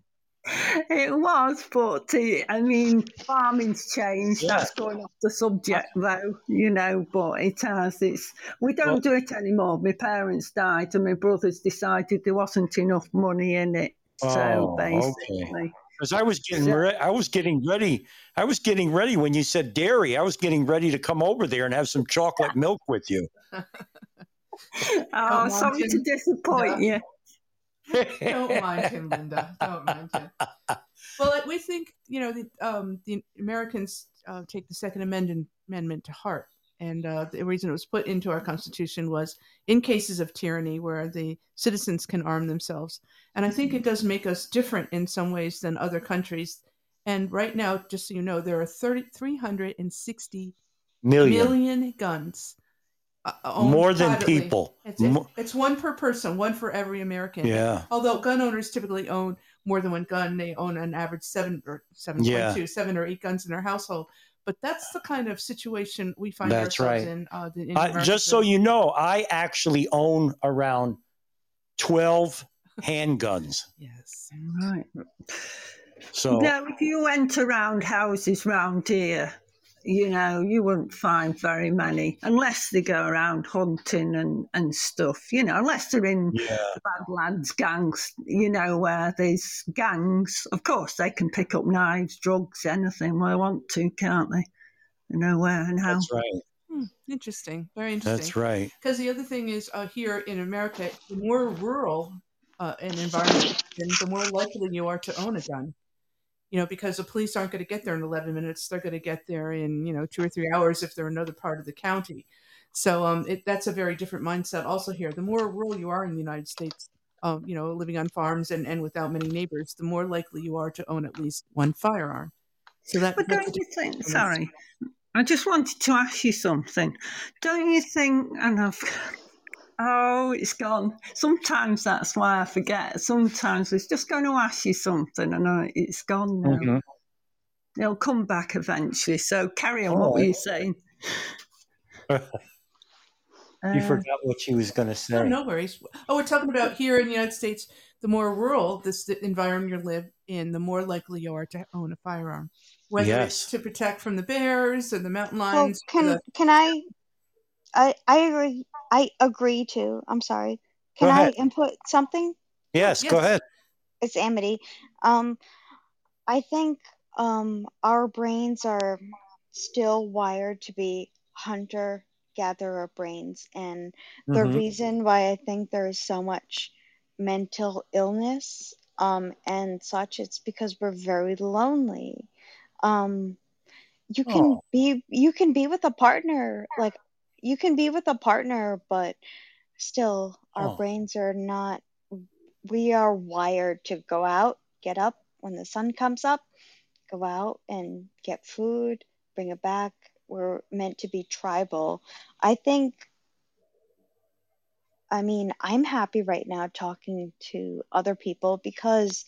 Speaker 6: It was, but uh, I mean, farming's changed.
Speaker 3: Yeah.
Speaker 6: That's going off the subject, though, you know. But it has. It's we don't
Speaker 3: Well-
Speaker 6: do it anymore. My parents died, and my brothers decided there wasn't enough money in it. So
Speaker 3: Oh, okay.
Speaker 6: basically,
Speaker 3: Because I was getting
Speaker 6: So-
Speaker 3: re- I was getting ready. I was getting ready when you said dairy. I was getting ready to come over there and have some chocolate milk with you.
Speaker 6: oh,
Speaker 1: mind
Speaker 6: sorry to
Speaker 1: him.
Speaker 6: disappoint you.
Speaker 1: Don't mind him, Linda. Don't mind him. Well, we think you know the um, the Americans uh, take the Second Amendment Amendment to heart, and uh, the reason it was put into our Constitution was in cases of tyranny where the citizens can arm themselves, and I think it does make us different in some ways than other countries. And right now, just so you know, there are 30, 360
Speaker 3: Million.
Speaker 1: million guns. Uh, owned
Speaker 3: More than
Speaker 1: privately.
Speaker 3: people.
Speaker 1: It's,
Speaker 3: Mo-
Speaker 1: it's one per person, one for every American.
Speaker 3: yeah.
Speaker 1: Although gun owners typically own more than one gun, they own an average seven or seven point
Speaker 3: Yeah.
Speaker 1: two, seven or eight guns in their household. But that's the kind of situation we find
Speaker 3: That's
Speaker 1: ourselves
Speaker 3: right.
Speaker 1: in. Uh, the, in
Speaker 3: I, just so you know, I actually own around 12 handguns.
Speaker 1: yes.
Speaker 6: Right.
Speaker 3: So
Speaker 6: No, if you went around houses round here, you know, you wouldn't find very many unless they go around hunting and, and stuff, you know, unless they're in
Speaker 3: yeah,
Speaker 6: Badlands gangs, you know, where there's gangs. Of course, they can pick up knives, drugs, anything they want to, can't they? They know where and how.
Speaker 3: that's right.
Speaker 1: Hmm, interesting. Very interesting.
Speaker 3: That's right.
Speaker 1: Because the other thing is, uh, here in America, the more rural uh, an environment, then the more likely you are to own a gun. You know, because the police aren't going to get there in 11 minutes; they're going to get there in you know two or three hours if they're in another part of the county. So, um, it, that's a very different mindset. Also, here, the more rural you are in the United States, um, you know, living on farms and, and without many neighbors, the more likely you are to own at least one firearm. So that.
Speaker 6: But don't you think, sorry, I just wanted to ask you something. Don't you think, and I've, oh, it's gone. Sometimes that's why I forget. Sometimes it's just going to ask you something and I, it's gone now.
Speaker 3: Mhm.
Speaker 6: It'll come back eventually. So carry on.
Speaker 3: All
Speaker 6: what were
Speaker 3: right.
Speaker 6: you saying?
Speaker 3: You
Speaker 6: Uh,
Speaker 3: forgot what she was going to say.
Speaker 1: Oh, no worries. Oh, we're talking about here in the United States. The more rural this the environment you live in, the more likely you are to own a firearm, whether
Speaker 3: Yes.
Speaker 1: it's to protect from the bears or the mountain
Speaker 5: Oh,
Speaker 1: lions. or
Speaker 5: can
Speaker 1: the,
Speaker 5: can I? I I agree. I agree too. I'm sorry.
Speaker 3: Go
Speaker 5: Can I
Speaker 3: ahead.
Speaker 5: input something?
Speaker 3: Yes, go ahead.
Speaker 5: It's Amity. Um, I think um our brains are still wired to be hunter gatherer brains, and the
Speaker 3: Mhm.
Speaker 5: reason why I think there is so much mental illness um and such, it's because we're very lonely. Um, you can
Speaker 3: Oh.
Speaker 5: be you can be with a partner like you can be with a partner but still our
Speaker 3: Oh.
Speaker 5: brains are not we are wired to go out get up when the sun comes up go out and get food bring it back we're meant to be tribal i think i mean i'm happy right now talking to other people because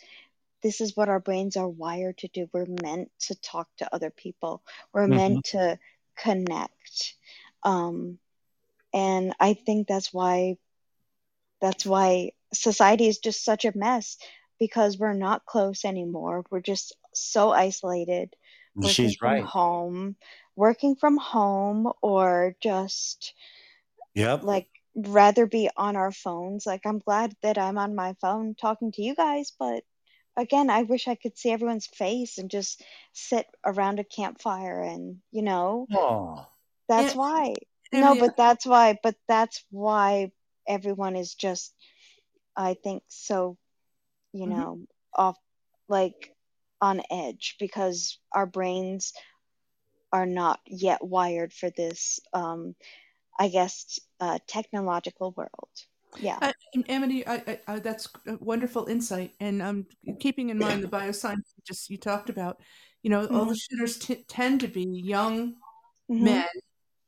Speaker 5: this is what our brains are wired to do. We're meant to talk to other people. We're
Speaker 3: Mhm.
Speaker 5: meant to connect. Um, and I think that's why that's why society is just such a mess because we're not close anymore. We're just so isolated, working
Speaker 3: She's
Speaker 5: from
Speaker 3: right.
Speaker 5: home, working from home, or just
Speaker 3: Yep.
Speaker 5: like rather be on our phones. Like I'm glad that I'm on my phone talking to you guys, but again, I wish I could see everyone's face and just sit around a campfire and, you know,
Speaker 3: Oh.
Speaker 5: That's
Speaker 1: Yeah,
Speaker 5: why. No,
Speaker 1: Emily,
Speaker 5: but that's why, but that's why everyone is just, I think, so, you
Speaker 1: Mhm.
Speaker 5: know, off, like on edge because our brains are not yet wired for this, um, I guess, uh, technological world. Yeah.
Speaker 1: Uh, Amity, I, I, I, that's a wonderful insight. And um, keeping in mind the bioscience you just you talked about, you know, all the shooters t- tend to be young
Speaker 5: Mhm.
Speaker 1: men,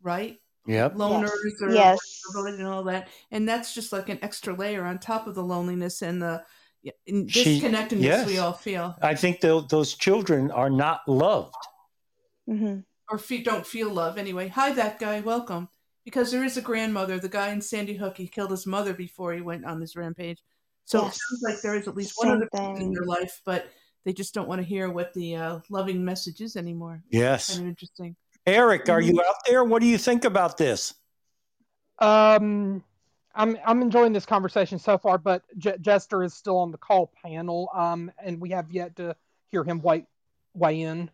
Speaker 1: right?
Speaker 3: Yep.
Speaker 1: Loners
Speaker 5: Yes.
Speaker 1: or
Speaker 5: Yes.
Speaker 1: vulnerability and all that, and that's just like an extra layer on top of the loneliness and the yeah, and
Speaker 3: She-
Speaker 1: disconnectedness we all feel,
Speaker 3: I think tho- those children are not loved.
Speaker 5: hmm
Speaker 1: or fe- don't feel love anyway. Hi, that guy. Welcome. Because there is a grandmother. The guy in Sandy Hook, he killed his mother before he went on this rampage. So it sounds like there is at least one other person in
Speaker 5: thing.
Speaker 1: their life, but they just don't want to hear what the uh, loving message is anymore.
Speaker 3: Yes.
Speaker 1: Kind of interesting.
Speaker 3: Eric, are you out there? What do you think about this?
Speaker 7: Um, I'm I'm enjoying this conversation so far, but J- Jester is still on the call panel, um, and we have yet to hear him weigh weigh in.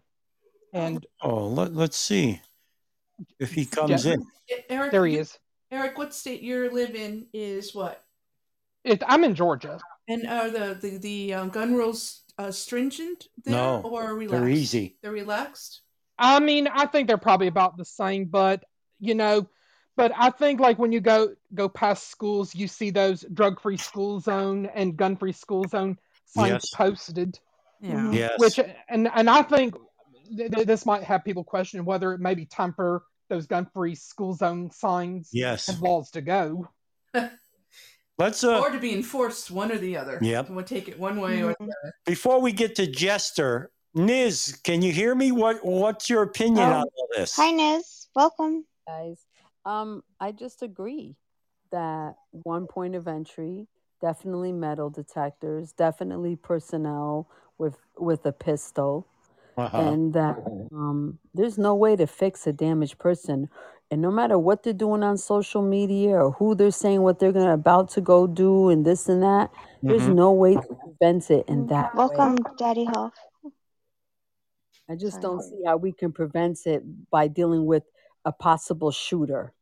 Speaker 7: And
Speaker 3: Oh, let, let's see if he comes
Speaker 7: Jester,
Speaker 3: in.
Speaker 1: Eric,
Speaker 7: there he
Speaker 1: you-
Speaker 7: is.
Speaker 1: Eric, what state you live in is what?
Speaker 7: It, I'm in Georgia.
Speaker 1: And are the the, the um, gun rules uh, stringent there
Speaker 3: No,
Speaker 1: or relaxed?
Speaker 3: They're easy.
Speaker 1: They're relaxed.
Speaker 7: I mean, I think they're probably about the same, but you know, but I think like when you go go past schools, you see those drug-free school zone and gun-free school zone signs
Speaker 3: Yes.
Speaker 7: posted.
Speaker 1: Yeah.
Speaker 5: Mhm.
Speaker 3: Yes.
Speaker 7: Which and and I think th- th- this might have people question whether it may be time for those gun-free school zone signs
Speaker 3: yes.
Speaker 7: and laws to go.
Speaker 3: Let's uh
Speaker 1: or to be enforced, one or the other.
Speaker 3: Yep.
Speaker 1: We'll take it one way or
Speaker 5: Mhm.
Speaker 1: the other.
Speaker 3: before we get to Jester, Niz, can you hear me? What what's your opinion
Speaker 5: Oh.
Speaker 3: on all this?
Speaker 5: Hi, Niz. Welcome.
Speaker 8: guys. Um, I just agree that one point of entry, definitely metal detectors, definitely personnel with with a pistol,
Speaker 3: Uh-huh.
Speaker 8: and that um, there's no way to fix a damaged person. And no matter what they're doing on social media or who they're saying what they're gonna about to go do and this and that, there's
Speaker 3: Mhm.
Speaker 8: no way to prevent it in that way.
Speaker 5: Welcome, Daddy Huff.
Speaker 8: I just
Speaker 5: Sorry.
Speaker 8: don't see how we can prevent it by dealing with a possible shooter.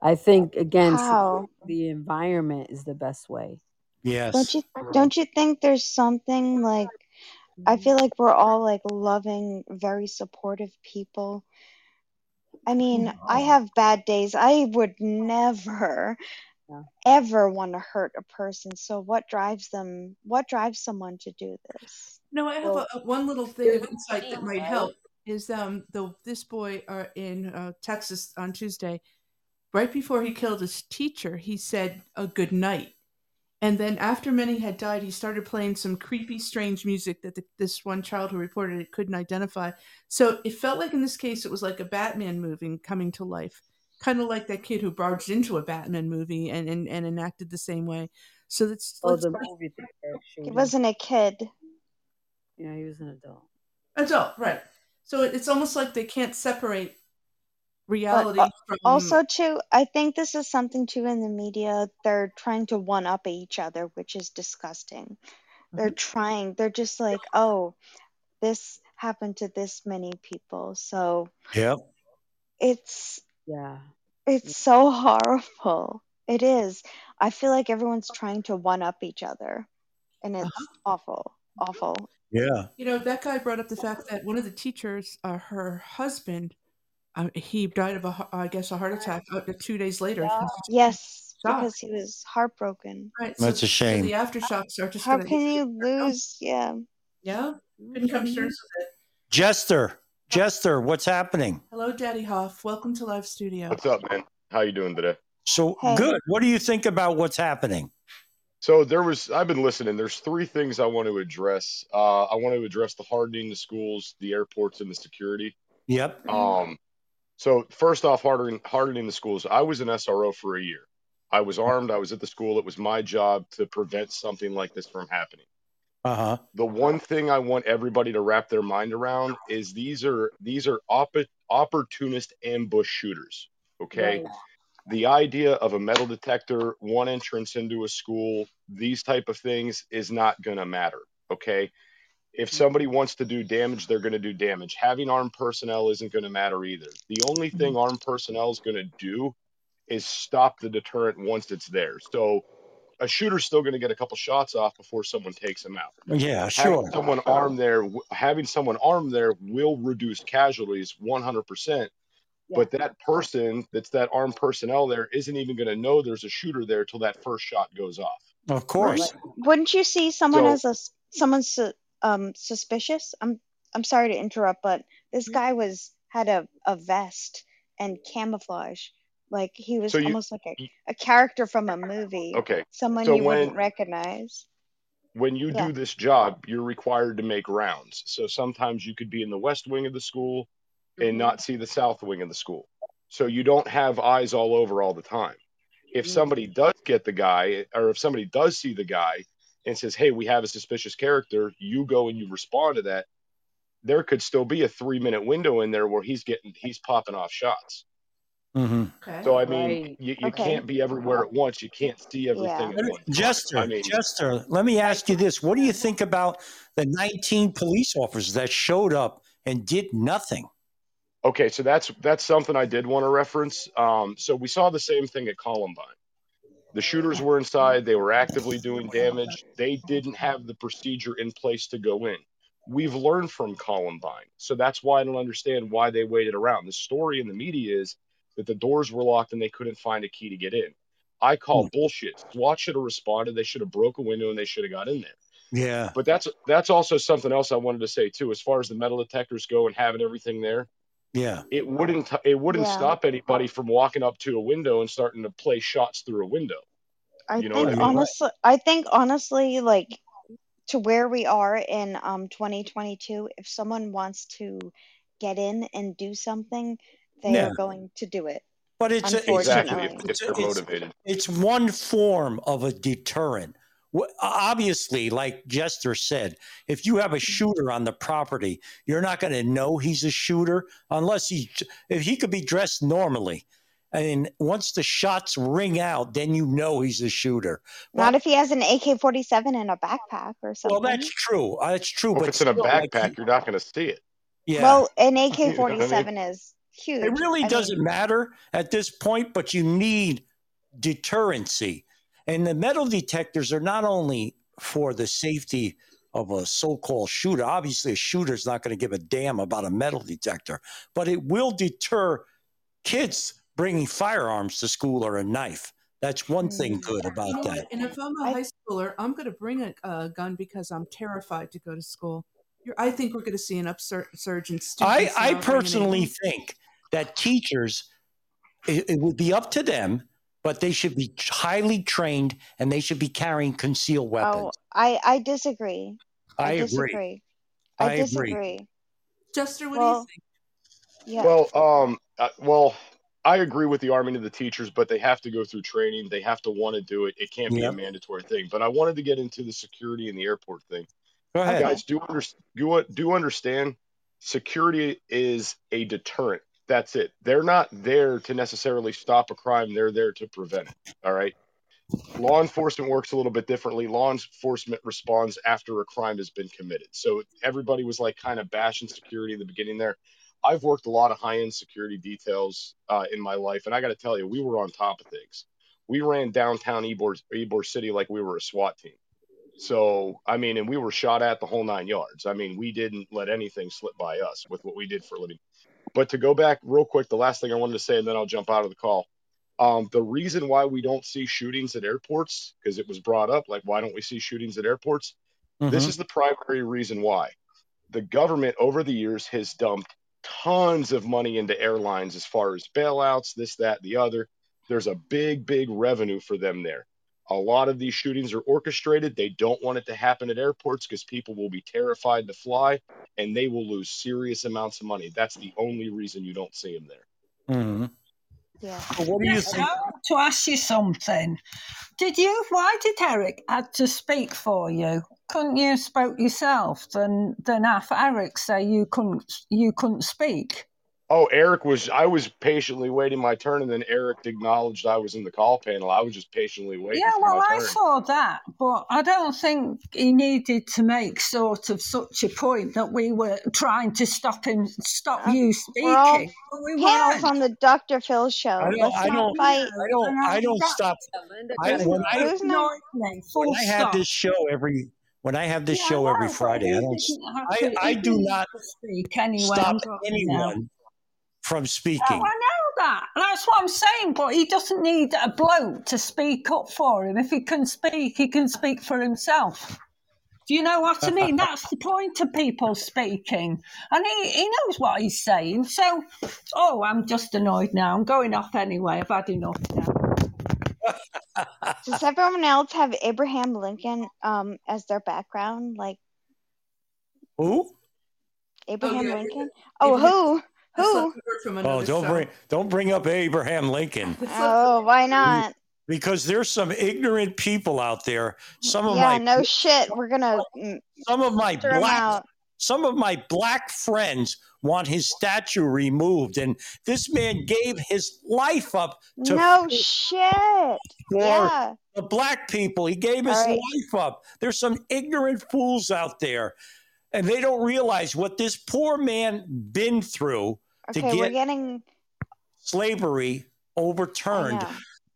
Speaker 8: I think again,
Speaker 5: How?
Speaker 8: the environment is the best way.
Speaker 3: Yes.
Speaker 5: Don't you don't you think there's something like I mm-hmm. feel like we're all like loving, very supportive people. I mean, mm-hmm. I have bad days. I would never
Speaker 8: Yeah.
Speaker 5: ever want to hurt a person. So what drives them? What drives someone to do this?
Speaker 1: No, I have
Speaker 8: Well,
Speaker 1: a, a- one little thing of insight that might help. Is um the this boy uh, in uh, Texas on Tuesday, right before he killed his teacher, he said a good night, and then after many had died, he started playing some creepy, strange music that the, this one child who reported it couldn't identify. So it felt like in this case it was like a Batman movie coming to life, kind of like that kid who barged into a Batman movie and and, and enacted the same way. So that's
Speaker 8: Oh, the movie theater
Speaker 5: He wasn't a kid.
Speaker 8: Yeah, he was an adult.
Speaker 1: adult, right? So it's almost like they can't separate reality
Speaker 5: uh,
Speaker 1: from
Speaker 5: also too, I think this is something too in the media. They're trying to one up each other, which is disgusting. They're
Speaker 1: Mhm.
Speaker 5: trying. They're just like, oh, this happened to this many people, so
Speaker 3: yeah
Speaker 5: it's
Speaker 8: Yeah.
Speaker 5: it's so horrible. It is. I feel like everyone's trying to one up each other, and it's
Speaker 1: Uh-huh.
Speaker 5: awful, awful.
Speaker 3: Yeah.
Speaker 1: You know, that guy brought up the fact that one of the teachers, uh, her husband, uh, he died of a, I guess, a heart attack uh, two days later. because he took
Speaker 5: Yes,
Speaker 1: a shock.
Speaker 5: because he was heartbroken.
Speaker 1: Right. So,
Speaker 3: That's a
Speaker 1: so
Speaker 3: shame.
Speaker 1: the aftershocks are just
Speaker 5: How
Speaker 1: going to.
Speaker 5: can you lose? Yeah.
Speaker 1: Yeah. Couldn't come to
Speaker 8: Mhm.
Speaker 1: terms with it.
Speaker 3: Jester. Jester, what's happening?
Speaker 1: Hello, Daddy Hoff. Welcome to Live Studio.
Speaker 9: What's up, man? How you doing today?
Speaker 3: So
Speaker 5: Hey.
Speaker 3: good. What do you think about what's happening?
Speaker 9: So there was I've been listening. There's three things I want to address. Uh, I want to address the hardening the schools, the airports, and the security.
Speaker 3: Yep.
Speaker 9: Um, so first off, hardening hardening the schools. I was an SRO for a year. I was armed. I was at the school. It was my job to prevent something like this from happening.
Speaker 3: Uh huh.
Speaker 9: The one thing I want everybody to wrap their mind around is these are these are oppo- opportunist ambush shooters. Okay.
Speaker 8: Right.
Speaker 9: The idea of a metal detector one entrance into a school these type of things is not going to matter okay? If mm. somebody wants to do damage they're going to do damage. Having armed personnel isn't going to matter either. The only mm-hmm. thing armed personnel is going to do is stop the deterrent once it's there. So a shooter's still going to get a couple shots off before someone takes him out.
Speaker 3: Yeah,
Speaker 9: having
Speaker 3: sure.
Speaker 9: someone armed there having someone armed there will reduce casualties 100%
Speaker 8: Yeah.
Speaker 9: but that person that's that armed personnel there isn't even going to know there's a shooter there till that first shot goes off
Speaker 3: Of course.
Speaker 5: Wouldn't you see someone
Speaker 9: So-
Speaker 5: as a s- someone su- um suspicious? I'm I'm sorry to interrupt, but this
Speaker 9: Mm-hmm.
Speaker 5: guy was had a, a vest and camouflage. Like he was
Speaker 9: So you-
Speaker 5: almost like a, a character from a movie.
Speaker 9: okay
Speaker 5: Someone
Speaker 9: So
Speaker 5: you
Speaker 9: when-
Speaker 5: wouldn't recognize.
Speaker 9: when you
Speaker 5: Yeah.
Speaker 9: do this job you're required to make rounds so sometimes you could be in the west wing of the school. And not see the south wing of the school so you don't have eyes all over all the time if
Speaker 5: Mm-hmm.
Speaker 9: somebody does get the guy or if somebody does see the guy and says hey we have a suspicious character you go and you respond to that there could still be a three minute window in there where he's getting he's popping off shots
Speaker 3: hmm
Speaker 1: Okay.
Speaker 9: so i mean
Speaker 8: Right.
Speaker 9: you, you
Speaker 5: Okay.
Speaker 9: can't be everywhere at once you can't see everything
Speaker 5: Yeah.
Speaker 9: at one.
Speaker 3: Jester,
Speaker 9: i mean
Speaker 3: Jester, let me ask you this. What do you think about the 19 police officers that showed up and did nothing?
Speaker 9: Okay, so that's that's something I did want to reference. Um, so we saw the same thing at Columbine. The shooters were inside; they were actively doing damage. They didn't have the procedure in place to go in. We've learned from Columbine, so that's why I don't understand why they waited around. The story in the media is that the doors were locked and they couldn't find a key to get in. I call bullshit. SWAT should have responded. They should have broke a window and they should have got in there.
Speaker 3: Yeah.
Speaker 9: But that's that's also something else I wanted to say too. As far as the metal detectors go and having everything there,
Speaker 3: Yeah.
Speaker 9: it wouldn't it wouldn't
Speaker 5: Yeah.
Speaker 9: stop anybody from walking up to a window and starting to play shots through a window.
Speaker 5: I
Speaker 9: You know what
Speaker 5: think
Speaker 9: I mean?
Speaker 5: honestly I think honestly like to where we are in um 2022 if someone wants to get in and do something they
Speaker 3: Yeah.
Speaker 5: are going to do it.
Speaker 3: But it's a,
Speaker 9: Exactly,
Speaker 5: Unfortunately.
Speaker 9: if, if they're
Speaker 3: It's-
Speaker 9: motivated.
Speaker 3: it's one form of a deterrent. Wh- obviously, like Jester said, if you have a shooter on the property, you're not going to know he's a shooter unless he if he could be dressed normally. And once the shots ring out, then you know he's a shooter.
Speaker 5: Not if he has an AK 47 in a backpack or something.
Speaker 3: Well, that's true. Uh, That's true.
Speaker 9: Well,
Speaker 3: but
Speaker 9: if it's in a
Speaker 3: still, like,
Speaker 9: backpack, you're not going to see it.
Speaker 3: yeah.
Speaker 5: Well, an AK
Speaker 9: know what I
Speaker 5: 47 is huge.
Speaker 3: It really
Speaker 5: I
Speaker 3: doesn't
Speaker 5: mean,
Speaker 3: matter at this point, but you need deterrency. And the metal detectors are not only for the safety of a so called shooter. Obviously, a shooter is not going to give a damn about a metal detector, but it will deter kids bringing firearms to school or a knife. That's one thing
Speaker 5: mm,
Speaker 3: good
Speaker 1: You
Speaker 3: about
Speaker 1: know
Speaker 3: that.
Speaker 1: And if I'm a high schooler, I'm going to bring a, a gun because I'm terrified to go to school. You're, I think we're going to see an upsurge in
Speaker 3: I,
Speaker 1: students
Speaker 3: I
Speaker 1: now bringing in
Speaker 3: personally think that teachers, it, it would be up to them, but they should be highly trained and they should be carrying concealed weapons.
Speaker 5: oh,
Speaker 3: weapons.
Speaker 5: I, I disagree.
Speaker 3: I
Speaker 5: I
Speaker 3: agree.
Speaker 5: disagree. I
Speaker 3: I agree.
Speaker 5: disagree.
Speaker 1: Jester, what
Speaker 5: Well,
Speaker 1: do
Speaker 5: yeah.
Speaker 9: Well, um, uh, well, I agree with the arming of the teachers, but they have to go through training. They have to want to do it. It can't be a mandatory thing. But I wanted to get into the security in the airport thing.
Speaker 3: Go ahead.
Speaker 9: Guys, do under, do do understand security is a deterrent. That's it. They're not there to necessarily stop a crime. They're there to prevent it. All right. Law enforcement works a little bit differently. Law enforcement responds after a crime has been committed. So everybody was like kind of bashing security in the beginning there. I've worked a lot of high end security details uh, in my life, and I got to tell you, we were on top of things. We ran downtown Ybor, Ybor City like we were a SWAT team. So, I mean, and we were shot at the whole nine yards. I mean, we didn't let anything slip by us with what we did for a living. But to go back real quick, the last thing I wanted to say, and then I'll jump out of the call. Um, the reason why we don't see shootings at airports, because it was brought up, like, why don't we see shootings at airports? This
Speaker 3: Mhm.
Speaker 9: is the primary reason why. The government over the years has dumped tons of money into airlines as far as bailouts, this, that, the other. There's a big, big revenue for them there. A lot of these shootings are orchestrated. They don't want it to happen at airports because people will be terrified to fly and they will lose serious amounts of money. That's the only reason you don't see them there.
Speaker 3: Mm-hmm.
Speaker 5: Yeah.
Speaker 3: So what do you
Speaker 6: Yes,
Speaker 3: think?
Speaker 6: I want to ask you something. Did you? Why did Eric had to speak for you? Couldn't you have spoke yourself? Then then have Eric say you couldn't you couldn't speak.
Speaker 9: Oh, Eric was, I was patiently waiting my turn and then Eric acknowledged I was in the call panel. I was just patiently waiting
Speaker 6: Yeah, well, I
Speaker 9: turn.
Speaker 6: saw that, but I don't think he needed to make sort of such a point that we were trying to stop him, stop
Speaker 5: Uh,
Speaker 6: you
Speaker 5: we're all
Speaker 6: speaking. But we
Speaker 5: panels
Speaker 6: weren't.
Speaker 5: on the Dr. Phil show.
Speaker 3: I don't. I don't. I don't.
Speaker 6: I
Speaker 3: I don't stop. I when. I
Speaker 5: Who's
Speaker 6: who's
Speaker 5: not?
Speaker 3: when I have this show every when I have this
Speaker 6: Yeah,
Speaker 3: show every Friday, I don't. s-
Speaker 6: didn't have
Speaker 3: I. I do
Speaker 6: didn't
Speaker 3: not
Speaker 6: have to speak anyway.
Speaker 3: stop
Speaker 6: I'm now.
Speaker 3: anyone from
Speaker 6: No,
Speaker 3: speaking.
Speaker 6: I know that. That's what I'm saying. But he doesn't need a bloke to speak up for him. If he can speak, he can speak for himself. Do you know what I mean? That's the point of people speaking. And he, he knows what he's saying. So, oh, I'm just annoyed now. I'm going off anyway. I've had enough now.
Speaker 5: Does everyone else have Abraham Lincoln um as their background? Like
Speaker 3: Who?
Speaker 5: Abraham
Speaker 1: yeah,
Speaker 5: Lincoln? Oh,
Speaker 1: Abraham-
Speaker 5: who?
Speaker 1: That's
Speaker 5: Who?
Speaker 1: something we heard from
Speaker 3: Oh, don't
Speaker 1: show.
Speaker 3: bring don't bring up Abraham Lincoln
Speaker 5: Oh, why not?
Speaker 3: because there's some ignorant people out there. Some of
Speaker 5: Yeah,
Speaker 3: my
Speaker 5: no shit. We're gonna
Speaker 3: some of my black some of my black friends want his statue removed, and this man gave his life up to
Speaker 5: No shit.
Speaker 3: for
Speaker 5: Yeah.
Speaker 3: the black people. He gave his
Speaker 5: All right.
Speaker 3: life up. There's some ignorant fools out there, and they don't realize what this poor man been through to
Speaker 5: Okay, we're
Speaker 3: get
Speaker 5: getting.
Speaker 3: slavery overturned,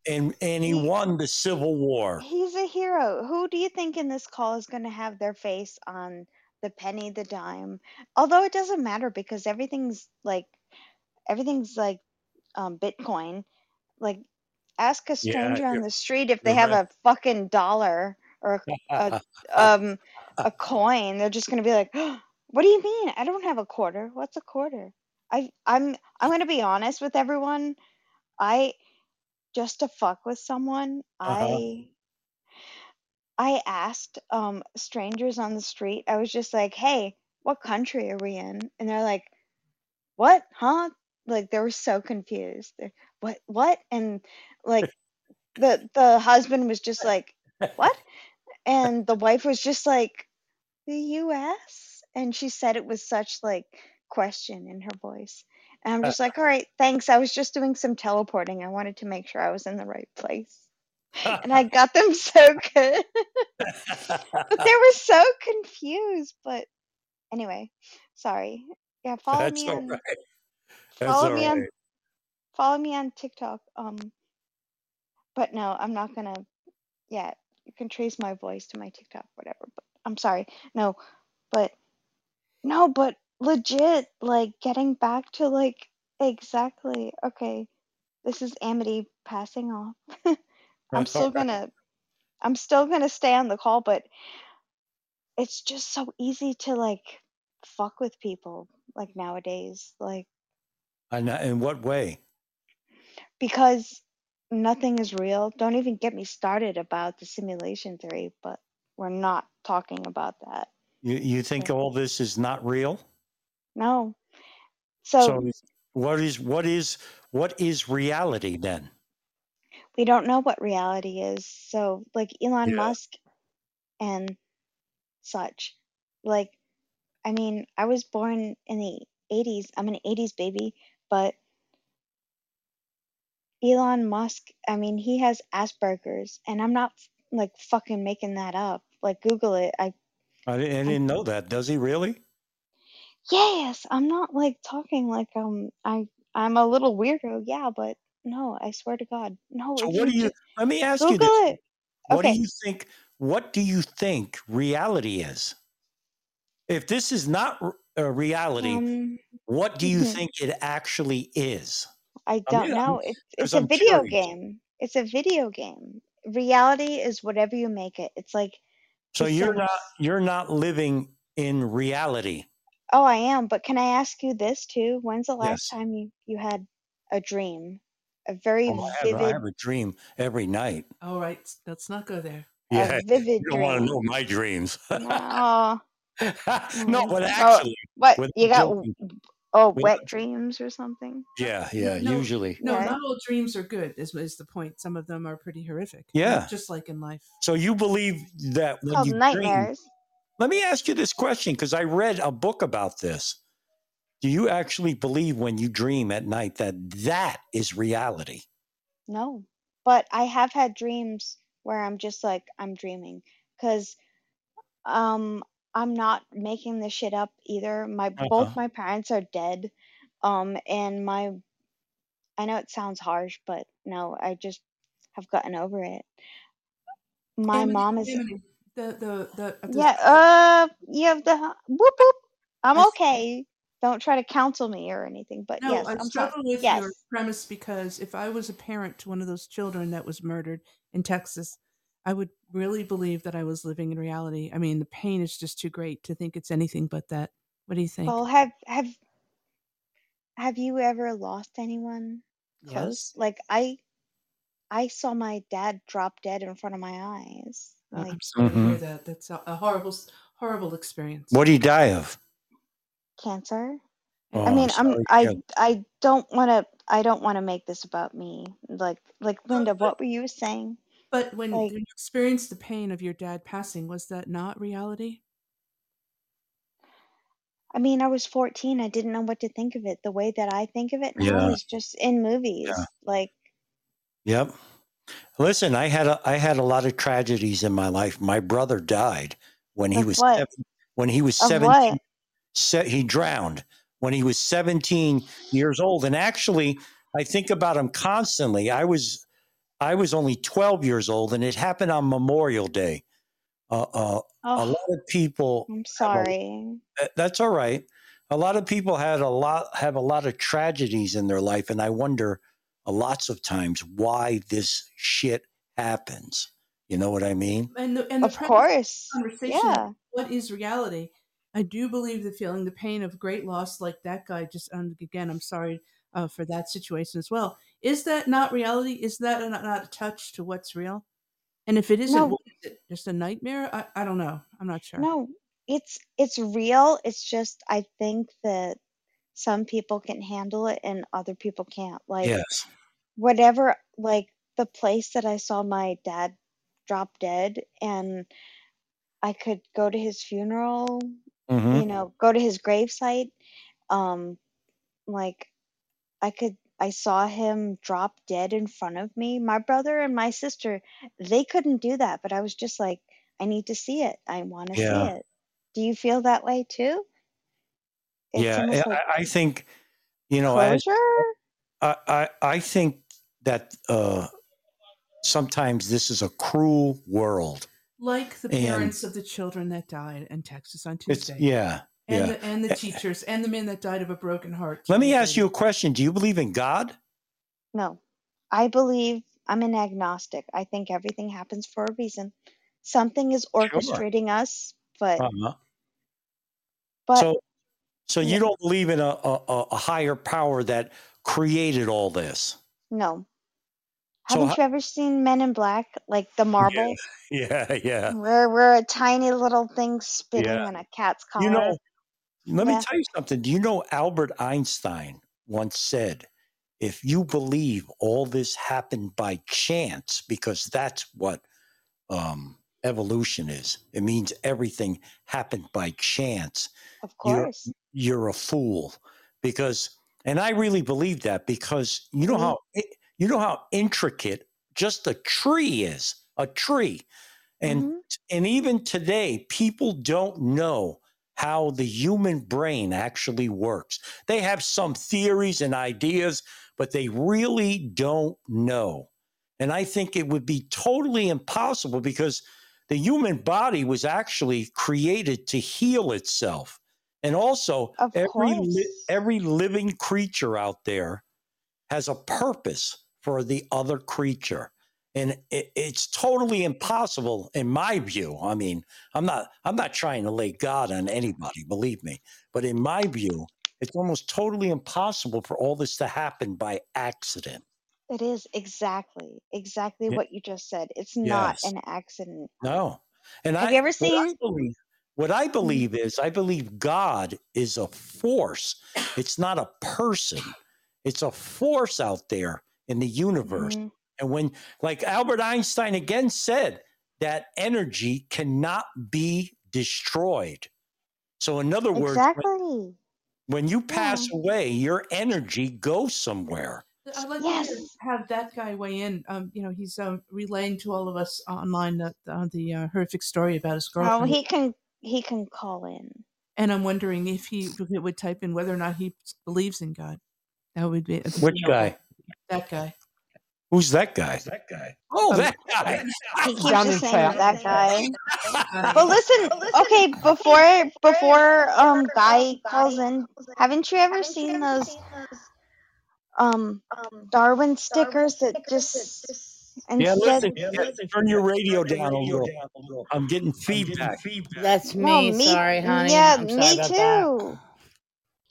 Speaker 3: and and he
Speaker 5: He-
Speaker 3: won the Civil War.
Speaker 5: He's a hero. Who do you think in this call is going to have their face on the penny, the dime? Although it doesn't matter because everything's like everything's like um, Bitcoin. Like, ask a
Speaker 3: Yeah,
Speaker 5: stranger on the street if they have
Speaker 3: right.
Speaker 5: a fucking dollar or a, um a coin. They're just going to be like, "What do you mean? I don't have a quarter. What's a quarter?" I I'm I'm going to be honest with everyone. I just to fuck with someone,
Speaker 3: Uh-huh.
Speaker 5: I I asked um strangers on the street. I was just like, "Hey, what country are we in?" And they're like, "What? Huh?" Like they were so confused. They're, what? What? And like the the husband was just like, "What?" and the wife was just like, "The U.S." and she said it was such like question in her voice. And I'm just like, "All right, thanks. I was just doing some teleporting. I wanted to make sure I was in the right place." and I got them so good. but they were so confused. But anyway, sorry. Yeah, follow
Speaker 3: That's
Speaker 5: me on
Speaker 3: right. That's
Speaker 5: follow me on follow me on TikTok. Um, but no, I'm not gonna. Yeah, you can trace my voice to my TikTok, whatever. But I'm sorry. No, but no, but legit, like getting back to like exactly. Okay, this is Amity passing off. I'm still gonna I'm still gonna stay on the call, but it's just so easy to like fuck with people like nowadays. Like
Speaker 3: And in what way?
Speaker 5: because nothing is real. Don't even get me started about the simulation theory, but we're not talking about that.
Speaker 3: You you think all this is not real?
Speaker 5: No. So
Speaker 3: So what is what is what is reality then?
Speaker 5: we don't know what reality is. So like Elon
Speaker 3: Yeah.
Speaker 5: Musk and such. Like I mean, I was born in the 80s. I'm an 80s baby, but Elon Musk, I mean, he has Asperger's, and I'm not like fucking making that up. Like Google it. I
Speaker 3: I didn't, I didn't know that. Does he really?
Speaker 5: Yes, I'm not like talking like um I I'm a little weirdo. Yeah, but no, I swear to God. No,
Speaker 3: So what
Speaker 5: you
Speaker 3: do you let me ask you
Speaker 5: Google
Speaker 3: this.
Speaker 5: it.
Speaker 3: What do you think what do you think reality is? If this is not a reality,
Speaker 5: Um
Speaker 3: what do you
Speaker 5: mhm.
Speaker 3: think it actually is?
Speaker 5: I
Speaker 3: I
Speaker 5: don't
Speaker 3: mean,
Speaker 5: know. It's it's a
Speaker 3: I'm
Speaker 5: video
Speaker 3: curious.
Speaker 5: game. It's a video game. Reality is whatever you make it. It's like
Speaker 3: So you're not you're not living in reality.
Speaker 5: Oh, I am, but can I ask you this too? When's the last
Speaker 3: Yes.
Speaker 5: time you you had a dream? A very
Speaker 3: Oh, I have I
Speaker 5: vivid
Speaker 3: have a dream every night.
Speaker 1: All right, let's not go there.
Speaker 5: a
Speaker 3: Yeah,
Speaker 5: vivid
Speaker 3: you don't want to know my dreams.
Speaker 5: No.
Speaker 3: no,
Speaker 5: Mm.
Speaker 3: but
Speaker 5: Oh,
Speaker 3: actually,
Speaker 5: what
Speaker 3: without
Speaker 5: you got?
Speaker 3: joking,
Speaker 5: Oh,
Speaker 3: without
Speaker 5: wet
Speaker 3: jo-
Speaker 5: dreams or something?
Speaker 3: yeah, yeah,
Speaker 1: No,
Speaker 3: usually.
Speaker 1: no,
Speaker 5: Yeah.
Speaker 1: not all dreams are good. Is is the point? Some of them are pretty horrific.
Speaker 3: Yeah.
Speaker 1: just like in life.
Speaker 3: So you believe that when
Speaker 5: Called
Speaker 3: you dream,
Speaker 5: nightmares.
Speaker 3: Let me ask you this question because I read a book about this. Do you actually believe when you dream at night that that is reality?
Speaker 5: No, but I have had dreams where I'm just like I'm dreaming because um I'm not making this shit up either. My
Speaker 3: Uh-huh.
Speaker 5: both my parents are dead. Um and my I know it sounds harsh, but no, I just have gotten over it. My mom is
Speaker 1: Amity, the the the, the
Speaker 5: yeah, uh you have the whoop whoop. I'm
Speaker 1: I s-
Speaker 5: okay. Don't try to counsel me or anything, but
Speaker 1: No,
Speaker 5: yes,
Speaker 1: I
Speaker 5: I'm sorry.
Speaker 1: with
Speaker 5: Yes.
Speaker 1: your premise because if I was a parent to one of those children that was murdered in Texas, I would really believe that I was living in reality. I mean, the pain is just too great to think it's anything but that. What do you think?
Speaker 5: Well, have have have you ever lost anyone close?
Speaker 1: Yes.
Speaker 5: Like I I saw my dad drop dead in front of my eyes. Like
Speaker 1: I'm sorry to hear that. That's a, a horrible, horrible experience.
Speaker 3: What do you die of?
Speaker 5: cancer.
Speaker 3: Oh,
Speaker 5: I
Speaker 3: I'm
Speaker 5: mean, I'm. I
Speaker 3: Yeah.
Speaker 5: I don't want to I don't want to make this about me. Like like Linda,
Speaker 1: but
Speaker 5: what were you saying?
Speaker 1: but when
Speaker 5: Like
Speaker 1: you experienced the pain of your dad passing, was that not reality?
Speaker 5: I mean, I was 14. I didn't know what to think of it. The way that I think of it now
Speaker 3: Yeah.
Speaker 5: is just in movies.
Speaker 3: Yeah.
Speaker 5: Like
Speaker 3: Yep. Listen, I had a I had a lot of tragedies in my life. My brother died when he
Speaker 5: like
Speaker 3: was seven, when he was
Speaker 5: Of
Speaker 3: 17 se- he drowned when he was 17 years old and actually I think about him constantly. I was I was only 12 years old and it happened on Memorial Day. Uh, uh, a
Speaker 5: Oh,
Speaker 3: lot of people
Speaker 5: I'm
Speaker 3: have a
Speaker 5: sorry.
Speaker 3: that's all right. A lot of people had a lot have a lot of tragedies in their life, and I wonder uh, lots of times why this shit happens. You know what I mean?
Speaker 1: And the and the
Speaker 5: Of course.
Speaker 1: conversation,
Speaker 5: Yeah.
Speaker 1: what is reality? I do believe the feeling the pain of great loss, like that guy. Just and again, I'm sorry uh, for that situation as well. Is that not reality? Is that not, not a touch to what's real? And if it isn't,
Speaker 5: No,
Speaker 1: what is it? Just a nightmare? I, I don't know. I'm not sure.
Speaker 5: no. It's it's real. It's just I think that some people can handle it and other people can't. Like
Speaker 3: Yes.
Speaker 5: Whatever like the place that I saw my dad drop dead and I could go to his funeral,
Speaker 3: hmm
Speaker 5: you know, go to his gravesite. Um, like I could I saw him drop dead in front of me. My brother and my sister, they couldn't do that, but I was just like, I need to see it. I want to see it. Do you feel that way too? It's
Speaker 3: Yeah.
Speaker 5: almost
Speaker 3: I, I think, you know, as. I, I, I think that uh, sometimes this is a cruel world.
Speaker 1: Like the
Speaker 3: And
Speaker 1: parents of the children that died in Texas on
Speaker 3: it's,
Speaker 1: Tuesday,
Speaker 3: yeah,
Speaker 1: and
Speaker 3: yeah.
Speaker 1: the and the teachers, and the men that died of a broken heart
Speaker 3: Let me ask you a question. Do you believe in God?
Speaker 5: No, I believe I'm an agnostic. I think everything happens for a reason. Something is
Speaker 3: Sure.
Speaker 5: orchestrating us, but
Speaker 3: Uh-huh.
Speaker 5: but
Speaker 3: So, so
Speaker 5: yeah,
Speaker 3: you don't believe in a, a, a a higher power that created all this?
Speaker 5: no.
Speaker 3: So,
Speaker 5: Haven't
Speaker 3: ho-
Speaker 5: you ever seen Men in Black, like the
Speaker 3: yeah,
Speaker 5: marble,
Speaker 3: yeah, yeah,
Speaker 5: where we're a tiny little thing spitting
Speaker 3: yeah.
Speaker 5: on a cat's collar.
Speaker 3: You know, let me tell you something. Do you know Albert Einstein once said, if you believe all this happened by chance, because that's what um, evolution is, it means everything happened by chance.
Speaker 5: Of
Speaker 3: You're
Speaker 5: course.
Speaker 3: you're a fool, because, and I really believe that because you know
Speaker 5: Me,
Speaker 3: how i- you know how intricate just a tree is, a tree, and
Speaker 5: hmm
Speaker 3: and even today, people don't know how the human brain actually works. They have some theories and ideas, but they really don't know. And I think it would be totally impossible because the human body was actually created to heal itself. And also, every every living creature out there has a purpose for the other creature. And it, it's totally impossible in my view i mean i'm not i'm not trying to lay god on anybody believe me but in my view it's almost totally impossible for all this to happen by accident.
Speaker 5: It is exactly, exactly
Speaker 3: Ye-
Speaker 5: what you just said. It's not
Speaker 3: yes.
Speaker 5: an accident.
Speaker 3: no. And
Speaker 5: Have
Speaker 3: i
Speaker 5: you ever
Speaker 3: what i
Speaker 5: seen?
Speaker 3: believe what i
Speaker 5: Mhm,
Speaker 3: believe is i believe god is a force. It's not a person. It's a force out there in the universe
Speaker 5: mhm.
Speaker 3: And when, like Albert Einstein again said, that energy cannot be destroyed. So, in other words, when,
Speaker 5: Exactly.
Speaker 3: when you
Speaker 5: Yeah.
Speaker 3: pass away, your energy goes somewhere.
Speaker 1: I'd like to
Speaker 5: Yes.
Speaker 1: have that guy weigh in. Um, you know, he's um, relaying to all of us online the the, the uh, horrific story about his girlfriend.
Speaker 5: Oh, he can he can call in.
Speaker 1: and I'm wondering if he would would type in whether or not he believes in God. That would be, that'd be
Speaker 3: Which guy?
Speaker 1: That guy.
Speaker 3: Who's that guy? That guy. Oh,
Speaker 7: Um,
Speaker 3: that guy.
Speaker 5: He keeps
Speaker 7: down in
Speaker 5: just saying
Speaker 7: chat.
Speaker 5: that guy. But listen, okay, before before um guy calls in, haven't you ever seen those um Darwin stickers that just
Speaker 3: yeah,
Speaker 5: instead
Speaker 3: listen, yeah, turn your radio down a little. I'm getting feedback.
Speaker 10: That's
Speaker 5: No,
Speaker 10: me.
Speaker 5: me
Speaker 10: Sorry, honey.
Speaker 5: yeah,
Speaker 10: I'm sorry
Speaker 5: me
Speaker 10: about that.
Speaker 5: too.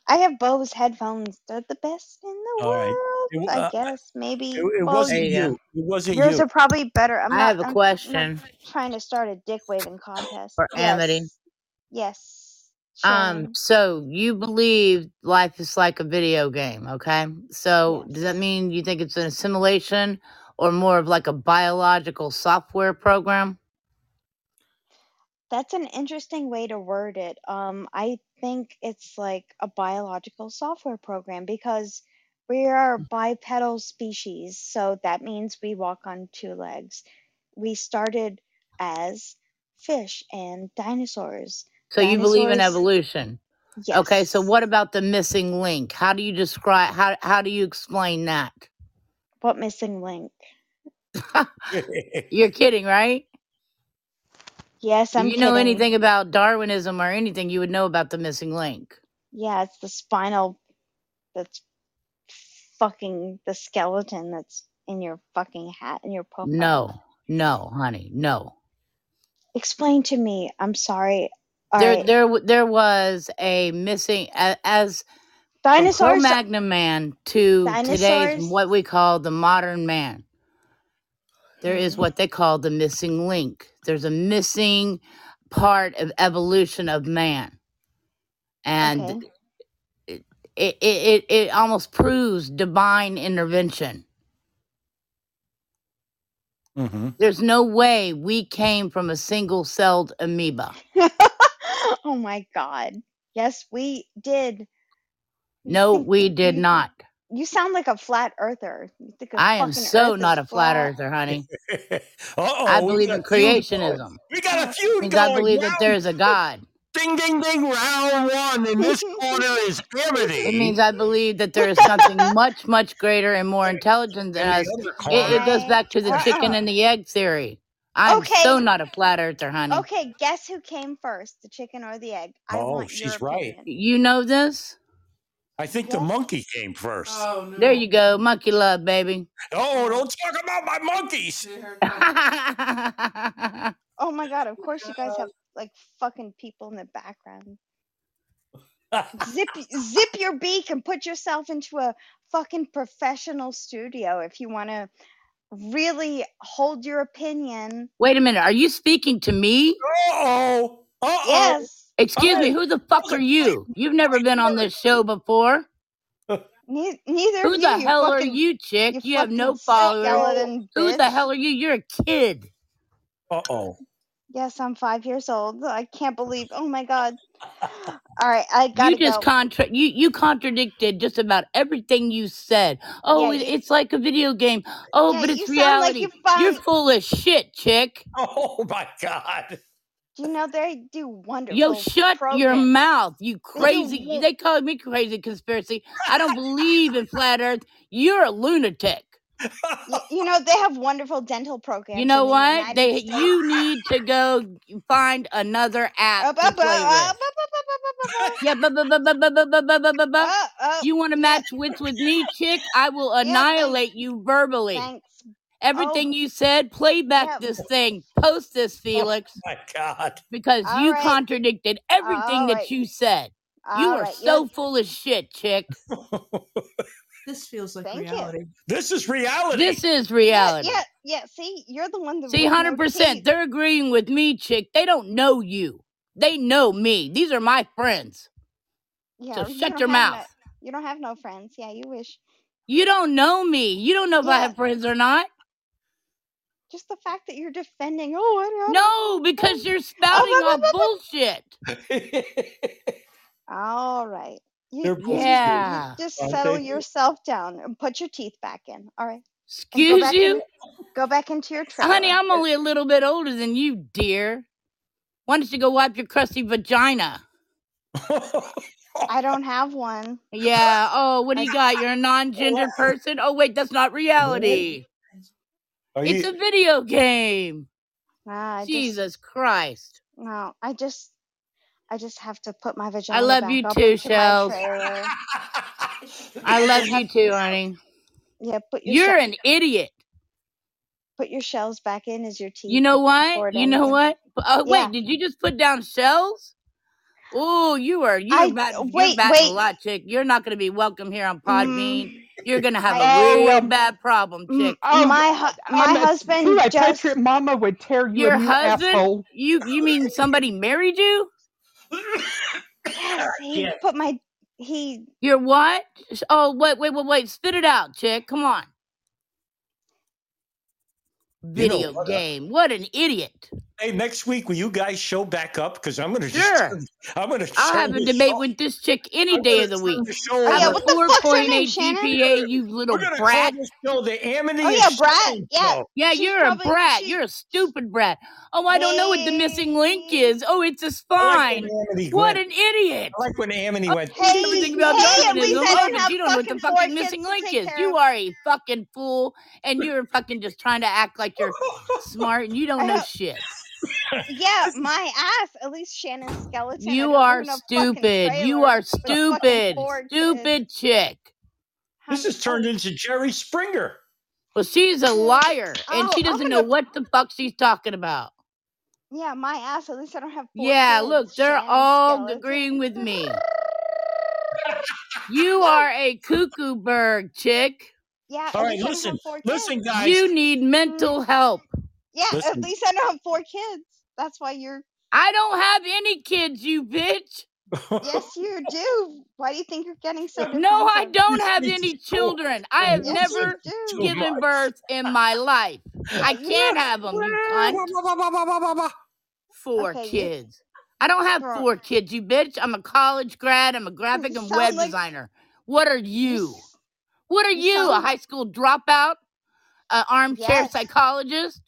Speaker 5: I have Bose headphones. They're the best in the world.
Speaker 3: All right.
Speaker 5: World.
Speaker 3: It,
Speaker 5: I
Speaker 3: uh,
Speaker 5: guess maybe.
Speaker 3: it
Speaker 5: Well,
Speaker 3: wasn't
Speaker 10: you
Speaker 3: you. It wasn't
Speaker 5: yours
Speaker 3: you.
Speaker 5: are probably better. I'm
Speaker 10: I
Speaker 5: not.
Speaker 10: have a
Speaker 5: I'm, I'm
Speaker 10: question
Speaker 5: trying to start a dick waving contest.
Speaker 10: for Amity.
Speaker 5: Yes. Yes.
Speaker 10: Um, so you believe life is like a video game, okay? So does that mean you think it's an assimilation or more of like a biological software program?
Speaker 5: That's an interesting way to word it. Um, I think it's like a biological software program because we are a bipedal species, so that means we walk on two legs. We started as fish and dinosaurs.
Speaker 10: So you believe in evolution. Okay, so what about the missing link? How do you describe how how do you explain that?
Speaker 5: What missing link?
Speaker 10: You're kidding, right?
Speaker 5: Yes, I'm
Speaker 10: you know
Speaker 5: kidding.
Speaker 10: anything about Darwinism or anything, you would know about the missing link.
Speaker 5: Yeah, it's the spinal that's fucking the skeleton that's in your fucking hat and your profile.
Speaker 10: No, no, honey, no.
Speaker 5: Explain to me. I'm sorry. All
Speaker 10: There,
Speaker 5: right.
Speaker 10: there, there was a missing as
Speaker 5: Dinosaurs.
Speaker 10: Cro-Magnon man to today's what we call the modern man. There is
Speaker 5: Mhm.
Speaker 10: what they call the missing link. There's a missing part of evolution of man, and
Speaker 5: Okay.
Speaker 10: It it it, it almost proves divine intervention.
Speaker 3: hmm
Speaker 10: There's no way we came from a single celled amoeba.
Speaker 5: oh my god. Yes, we did.
Speaker 10: No, we did not.
Speaker 5: you sound like a flat earther. You think a
Speaker 10: I am so
Speaker 5: earth
Speaker 10: not a flat
Speaker 5: flat.
Speaker 10: earther, honey.
Speaker 3: oh,
Speaker 10: I believe in
Speaker 3: a feud going.
Speaker 10: creationism.
Speaker 3: We got a feud
Speaker 10: Means I
Speaker 3: going.
Speaker 10: believe that there's a God.
Speaker 3: Ding ding ding. Round one, In this corner is
Speaker 10: gravity.
Speaker 3: It
Speaker 10: means I believe that there is something much, much greater and more intelligent than
Speaker 3: In
Speaker 10: us. It, it goes back to the uh-uh. chicken
Speaker 5: Uh-uh.
Speaker 10: and the egg theory. I'm
Speaker 5: Okay.
Speaker 10: so not a flat earther, honey.
Speaker 5: Okay, guess who came first, the chicken or the egg? I
Speaker 3: Oh,
Speaker 5: want your
Speaker 3: she's right.
Speaker 5: opinion.
Speaker 10: You know this?
Speaker 3: I think the monkey came first.
Speaker 1: Oh
Speaker 10: There you go. Monkey love, baby.
Speaker 3: Oh, don't talk about my monkeys.
Speaker 1: See her come.
Speaker 5: Oh my god, of course you guys have like fucking people in the background. Zip zip your beak and put yourself into a fucking professional studio if you want to really hold your opinion.
Speaker 10: Wait a minute. Are you speaking to me?
Speaker 3: Uh-oh. Uh-oh.
Speaker 5: Yes.
Speaker 10: Excuse me. Who the fuck are
Speaker 3: are
Speaker 10: you? You've never been on this show before.
Speaker 5: Ne- neither
Speaker 10: Who the
Speaker 5: you, you
Speaker 10: hell are you, chick?
Speaker 5: you
Speaker 10: You have no followers. Who the hell are you? You're a kid.
Speaker 3: Uh-oh.
Speaker 5: Yes, I'm five years old. I can't believe. Oh my god. All right, I gotta
Speaker 10: You just
Speaker 5: go.
Speaker 10: contra- you you contradicted just about everything you said. Oh,
Speaker 5: Yeah,
Speaker 10: it,
Speaker 5: you.
Speaker 10: it's like a video game. Oh,
Speaker 5: Yeah,
Speaker 10: but
Speaker 5: you
Speaker 10: it's
Speaker 5: sound like
Speaker 10: reality.
Speaker 5: you
Speaker 10: You're full of shit, chick.
Speaker 3: Oh my God.
Speaker 5: You know they do wonderful.
Speaker 10: Yo,
Speaker 5: wonderful
Speaker 10: shut your mouth, you
Speaker 5: They do.
Speaker 10: crazy.
Speaker 5: wo-
Speaker 10: They call me crazy conspiracy. I don't believe in flat Earth. You're a lunatic
Speaker 5: you know they have wonderful dental programs. You know
Speaker 10: what? They
Speaker 5: States.
Speaker 10: you need to go find another app. Yeah, you want to match wits with me, chick? I will annihilate you verbally.
Speaker 5: Thanks.
Speaker 10: Everything you said, play back this thing, post this, Felix.
Speaker 3: Oh my God!
Speaker 10: Because you contradicted everything that you said. You are so full of shit, chick.
Speaker 1: This feels like
Speaker 5: Thank you.
Speaker 1: reality.
Speaker 3: this is reality.
Speaker 10: This is reality.
Speaker 5: yeah, yeah. See, you're the one that
Speaker 10: See, 100%. They're agreeing with me, chick. They don't know you. They know me. These are my friends. So
Speaker 5: Yeah, you
Speaker 10: shut
Speaker 5: don't
Speaker 10: your
Speaker 5: have no.
Speaker 10: mouth.
Speaker 5: You don't have no friends. Yeah, you wish.
Speaker 10: You don't know me. You don't know if I have friends or not.
Speaker 5: just the fact that you're defending. Oh, I, I don't
Speaker 10: No,
Speaker 5: know.
Speaker 10: because you're
Speaker 5: Oh,
Speaker 10: spouting
Speaker 5: blah,
Speaker 10: off
Speaker 5: blah, blah,
Speaker 10: bullshit.
Speaker 5: All right. You
Speaker 3: They're
Speaker 5: you just
Speaker 10: Yeah.
Speaker 5: just settle yourself down and put your teeth back in. All right, and go
Speaker 10: Excuse
Speaker 5: in.
Speaker 10: you?
Speaker 5: Go back into your
Speaker 10: Honey. I'm only a little bit older than you, dear. Why don't you go wipe your crusty vagina?
Speaker 5: I don't have one.
Speaker 10: Yeah. Oh, what do you got? You're a non-gendered person? Oh, wait, that's not reality.
Speaker 3: Are
Speaker 10: It's
Speaker 3: you?
Speaker 10: a video game.
Speaker 5: nah, I just
Speaker 10: Jesus Christ.
Speaker 5: no. I just I just have to put my
Speaker 10: I
Speaker 5: vagina
Speaker 10: love
Speaker 5: back I love
Speaker 10: you
Speaker 5: up
Speaker 10: too,
Speaker 5: into my
Speaker 10: Shells. I love you too, honey.
Speaker 5: yeah. Put your
Speaker 10: You're
Speaker 5: shell
Speaker 10: an idiot.
Speaker 5: put your shells back in as your teeth.
Speaker 10: You know
Speaker 5: You
Speaker 10: what? You know
Speaker 5: anything.
Speaker 10: what? Oh,
Speaker 5: Yeah.
Speaker 10: wait, did you just put down shells? Oh, you are you're
Speaker 5: I
Speaker 10: about you're
Speaker 5: wait
Speaker 10: a lot, chick. You're not gonna be welcome here on Podbean.
Speaker 5: Mm,
Speaker 10: You're gonna have a
Speaker 5: I
Speaker 10: real
Speaker 7: Um,
Speaker 10: bad problem,
Speaker 5: mm,
Speaker 10: chick.
Speaker 7: um,
Speaker 5: my hu- my
Speaker 7: um,
Speaker 5: husband
Speaker 7: Kool-Aid
Speaker 5: just
Speaker 7: Patriot Mama would tear you
Speaker 10: Your
Speaker 7: a
Speaker 10: husband?
Speaker 7: asshole.
Speaker 10: You you mean somebody married you?
Speaker 5: yes he put my he
Speaker 10: Your what? Oh wait wait wait wait. Spit it out, chick. Come on.
Speaker 3: You know
Speaker 10: Video
Speaker 3: what?
Speaker 10: game. What an idiot.
Speaker 3: Hey, next week will you guys show back up? Because I'm gonna just
Speaker 10: Sure.
Speaker 3: turn, I'm gonna
Speaker 10: I'll have a debate
Speaker 3: show.
Speaker 10: with this chick any
Speaker 3: I'm
Speaker 10: day of the
Speaker 3: turn
Speaker 10: week.
Speaker 3: the show
Speaker 5: oh
Speaker 10: Have
Speaker 5: yeah
Speaker 10: a
Speaker 5: what the fuck's your
Speaker 10: 4.8
Speaker 5: name Shannon
Speaker 10: GPA, you
Speaker 3: We're
Speaker 10: little
Speaker 3: gonna
Speaker 10: brat.
Speaker 3: call this show the Amity
Speaker 5: oh
Speaker 3: is
Speaker 5: yeah Brat
Speaker 3: Shannon
Speaker 5: yeah.
Speaker 10: Yeah,
Speaker 5: she's
Speaker 10: you're a brat.
Speaker 5: she
Speaker 10: You're a stupid brat. Oh, I don't know what the missing link is. Oh, it's a
Speaker 3: I like
Speaker 10: spine.
Speaker 3: when Amity
Speaker 10: What
Speaker 3: went.
Speaker 10: an idiot.
Speaker 3: I like when Amity
Speaker 10: Oh,
Speaker 3: went.
Speaker 10: you know
Speaker 5: hey
Speaker 10: everything about
Speaker 5: hey at least I don't have
Speaker 10: you don't know what the
Speaker 5: fucking four
Speaker 10: fucking
Speaker 5: kids
Speaker 10: missing link
Speaker 5: take
Speaker 10: is. You are a fucking fool, and you're fucking just trying to act like you're smart, and you don't know shit.
Speaker 5: yeah my ass at least Shannon's skeleton
Speaker 10: You are
Speaker 5: live in a
Speaker 10: stupid. You are
Speaker 5: with
Speaker 10: stupid. Stupid chick.
Speaker 3: This has turned into Jerry Springer.
Speaker 10: Well, she's a liar, and
Speaker 5: oh
Speaker 10: she doesn't know
Speaker 5: gonna
Speaker 10: what the fuck she's talking about.
Speaker 5: yeah my ass at least I don't have four
Speaker 10: Yeah, look, they're
Speaker 5: Shannon
Speaker 10: all
Speaker 5: skeleton
Speaker 10: agreeing with me. You are a cuckoo bird, chick.
Speaker 5: Yeah,
Speaker 3: All
Speaker 5: at
Speaker 3: right,
Speaker 5: least I don't
Speaker 3: listen,
Speaker 5: have four kids.
Speaker 3: listen, guys.
Speaker 10: You need mental help.
Speaker 5: Yeah, at least I don't have four kids. That's why you're.
Speaker 10: I don't have any kids, you bitch.
Speaker 5: Yes, you do. Why do you think you're getting so
Speaker 10: No, I don't have any children. I have
Speaker 5: Yes,
Speaker 10: never given
Speaker 3: much.
Speaker 10: birth in my life. I can't have them, you. Four
Speaker 5: Okay, you
Speaker 10: kids. I don't have
Speaker 5: bro.
Speaker 10: four kids, you bitch. I'm a college grad. I'm a graphic
Speaker 5: You
Speaker 10: and web
Speaker 5: like
Speaker 10: designer. What are
Speaker 5: you.
Speaker 10: you? What are
Speaker 5: You
Speaker 10: you? A high school dropout? An armchair
Speaker 5: yes.
Speaker 10: psychologist?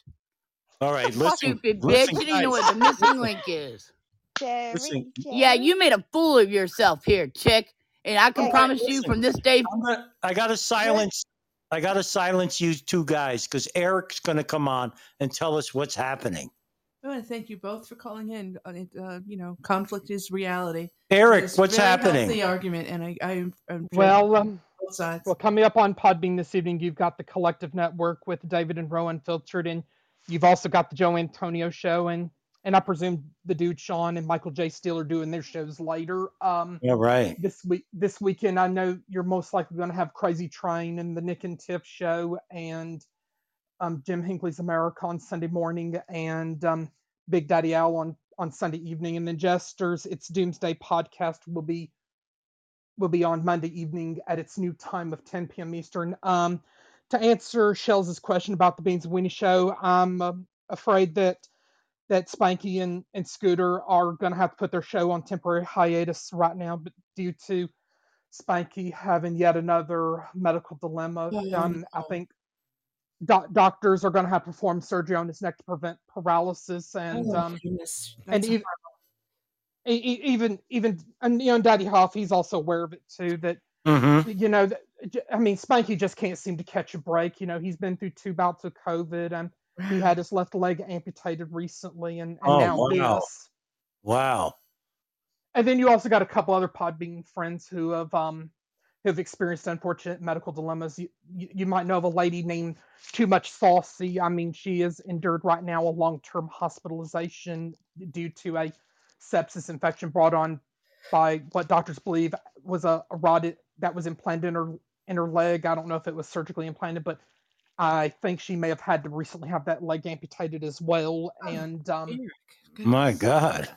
Speaker 3: All right, listen,
Speaker 10: Stupid bitch.
Speaker 3: listen,
Speaker 10: You don't know
Speaker 3: guys.
Speaker 10: what the missing link is.
Speaker 5: Jerry,
Speaker 3: listen.
Speaker 10: Yeah, you made a fool of yourself here, chick. And I can
Speaker 5: Hey,
Speaker 3: All right,
Speaker 10: promise you
Speaker 3: listen.
Speaker 10: from this day
Speaker 3: I'm gonna, I gotta silence. I gotta silence you two guys because Eric's gonna come on and tell us what's happening.
Speaker 1: I want to thank you both for calling in. Uh, it, uh, you know, conflict is reality.
Speaker 3: Eric,
Speaker 1: It's
Speaker 3: what's
Speaker 1: very
Speaker 3: happening?
Speaker 1: healthy argument, and I, I am I'm
Speaker 7: Well, um,
Speaker 1: both sides.
Speaker 7: well, coming up on Podbean this evening, you've got the Collective Network with David and Rowan filtered in. You've also got the Joe Antonio show, and and I presume the dude Sean and Michael J. Steele are doing their shows later. Um,
Speaker 3: All right.
Speaker 7: this week, this weekend, I know you're most likely going to have Crazy Train and the Nick and Tiff show, and um, Jim Hinckley's America on Sunday morning, and um, Big Daddy Owl on on Sunday evening, and then Jesters. Its Doomsday podcast will be will be on Monday evening at its new time of 10 p.m. Eastern. Um, to answer Shells' question about the Beans and Weenie show, I'm uh, afraid that that Spanky and, and Scooter are going to have to put their show on temporary hiatus right now, but due to Spanky having yet another medical dilemma. Um, I think doc- doctors are going to have to perform surgery on his neck to prevent paralysis, and
Speaker 1: Oh,
Speaker 7: um, and
Speaker 1: That's
Speaker 7: even even even and you know Daddy Hoff he's also aware of it too. That
Speaker 3: Mm-hmm.
Speaker 7: you know, that, j- I mean, Spanky just can't seem to catch a break. You know, he's been through two bouts of COVID, and he had his left leg amputated recently, and, and
Speaker 3: Oh,
Speaker 7: now
Speaker 3: wow.
Speaker 7: this.
Speaker 3: Wow.
Speaker 7: And then you also got a couple other Podbean friends who have um who have experienced unfortunate medical dilemmas. You, you you might know of a lady named Too Much Saucy. I mean, she has endured right now a long term hospitalization due to a sepsis infection brought on by what doctors believe was a, a rod that was implanted in her in her leg. I don't know if it was surgically implanted, but I think she may have had to recently have that leg amputated as well.
Speaker 1: Oh,
Speaker 7: And um,
Speaker 3: My. God.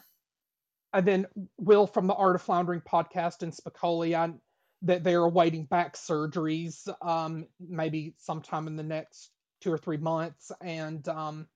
Speaker 7: and then Will from the Art of Floundering podcast and Spicoli, I, that they're awaiting back surgeries, um, maybe sometime in the next two or three months, and um,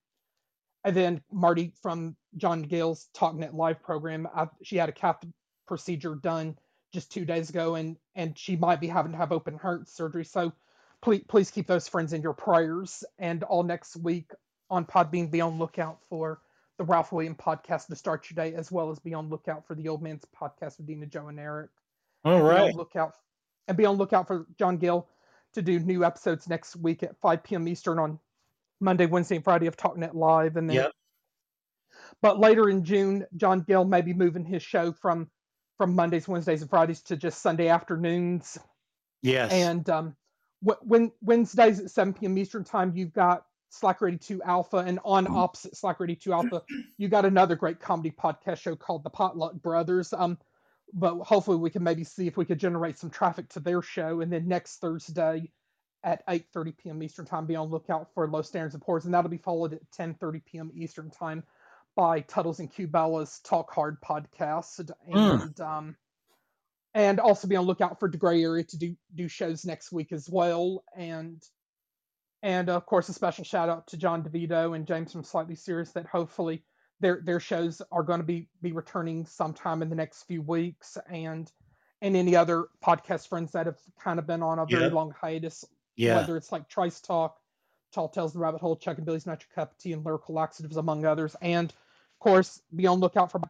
Speaker 7: and then Marty from John Gale's TalkNet Live program, I, she had a cath procedure done just two days ago, and and she might be having to have open heart surgery. So please please keep those friends in your prayers. And all next week on Podbean, be on lookout for the Ralph William podcast to start your day, as well as be on lookout for the Old Man's podcast with Dina, Joe, and Eric.
Speaker 3: All
Speaker 7: and be
Speaker 3: right.
Speaker 7: on lookout and be on lookout for John Gill to do new episodes next week at 5 p.m. Eastern on Monday, Wednesday, and Friday of TalkNet Live, and then
Speaker 3: Yep.
Speaker 7: but later in June, John Gill may be moving his show from from Mondays, Wednesdays, and Fridays to just Sunday afternoons.
Speaker 3: Yes.
Speaker 7: And um, wh- when Wednesdays at 7 p.m. Eastern time, you've got Slack Ready 2 Alpha, and on opposite Slack Ready 2 Alpha, you got another great comedy podcast show called The Potluck Brothers. Um, but hopefully we can maybe see if we could generate some traffic to their show. And then next Thursday at 8:30 p.m. Eastern time, be on lookout for Low Standards and Pours, and that'll be followed at 10:30 p.m. Eastern time by Tuttles and Cubella's Talk Hard podcast,
Speaker 3: Mm.
Speaker 7: and um, and also be on lookout for the Gray Area to do do shows next week as well, and and of course a special shout out to John DeVito and James from Slightly Serious that hopefully their their shows are going to be be returning sometime in the next few weeks, and and any other podcast friends that have kind of been on a very long hiatus,
Speaker 3: Yeah.
Speaker 7: whether it's like Trice Talk, Tall Tales the Rabbit Hole, Chuck and Billy's Not Your Cup of Tea, and Lyrical Laxatives, among others. And course, be on lookout for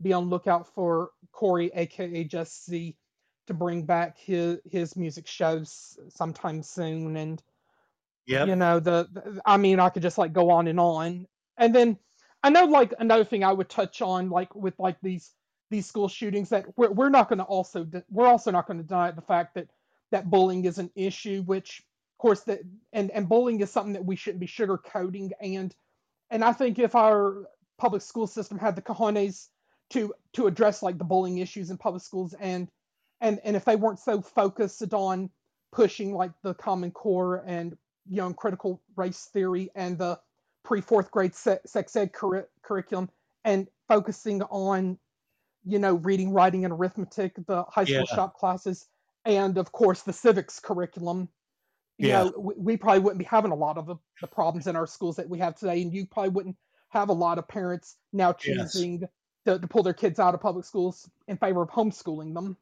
Speaker 7: be on lookout for Corey, aka Just C, to bring back his his music shows sometime soon. And
Speaker 3: yeah,
Speaker 7: you know the, the I mean, I could just like go on and on. And then I know like another thing I would touch on, like with like these these school shootings, that we're we're not going to also de- we're also not going to deny the fact that that bullying is an issue, which of course that and and bullying is something that we shouldn't be sugarcoating. And and I think if our public school system had the cojones to to address like the bullying issues in public schools and and and if they weren't so focused on pushing like the common core and you know critical race theory and the pre fourth grade se- sex ed curri- curriculum and focusing on you know, reading, writing, and arithmetic, the high school
Speaker 3: Yeah.
Speaker 7: shop classes, and of course the civics curriculum, you
Speaker 3: Yeah.
Speaker 7: know, we, we probably wouldn't be having a lot of the, the problems in our schools that we have today, and you probably wouldn't have a lot of parents now
Speaker 3: Yes.
Speaker 7: choosing to, to pull their kids out of public schools in favor of homeschooling them.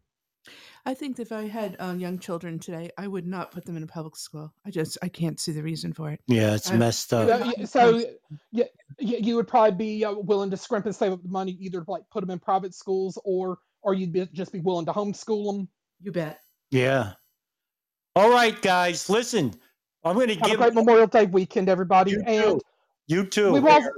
Speaker 1: I think if I had uh, young children today, I would not put them in a public school. I just I can't see the reason for it.
Speaker 3: Yeah, it's
Speaker 1: I-
Speaker 3: messed up.
Speaker 7: y- so you, you would probably be uh, willing to scrimp and save up the money, either to like put them in private schools, or or you'd be, just be willing to homeschool them.
Speaker 1: You bet.
Speaker 3: Yeah. All right, guys, listen. I'm going to
Speaker 7: Have a
Speaker 3: give
Speaker 7: great Memorial Day weekend, everybody,
Speaker 3: you
Speaker 7: and
Speaker 3: too. You too.
Speaker 7: we've also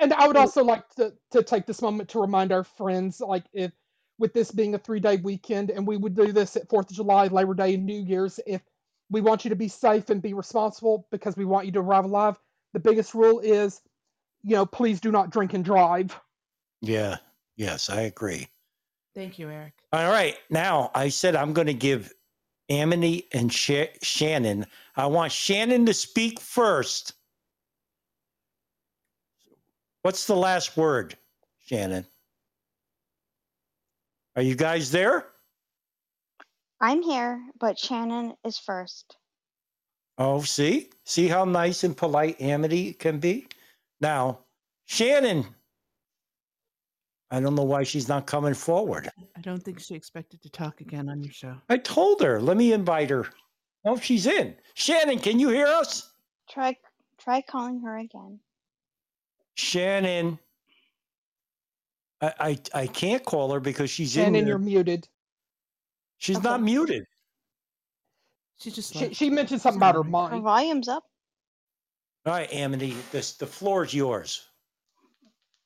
Speaker 7: and I would mm. also like to, to take this moment to remind our friends, like if with this being a three day weekend, and we would do this at Fourth of July, Labor Day, and New Year's, if we want you to be safe and be responsible because we want you to arrive alive, the biggest rule is, you know, please do not drink and drive.
Speaker 3: Yeah. Yes, I agree.
Speaker 1: Thank you, Eric.
Speaker 3: All right. Now, I said I'm going to give Amity and Sh- Shannon. I want Shannon to speak first. What's the last word, Shannon? Are you guys there?
Speaker 5: I'm here, but Shannon is first.
Speaker 3: Oh, see? See how nice and polite Amity can be? Now, Shannon. I don't know why she's not coming forward.
Speaker 1: I don't think she expected to talk again on your show.
Speaker 3: I told her. Let me invite her. Oh, she's in. Shannon, can you hear us?
Speaker 5: Try try calling her again.
Speaker 3: Shannon. I I, I can't call her because she's in
Speaker 7: Shannon, you're muted.
Speaker 3: She's
Speaker 5: Okay.
Speaker 3: not muted.
Speaker 1: She just
Speaker 7: She, she mentioned something about her
Speaker 5: Her
Speaker 7: mic.
Speaker 5: volume's up.
Speaker 3: All right, Amity, this the floor is yours.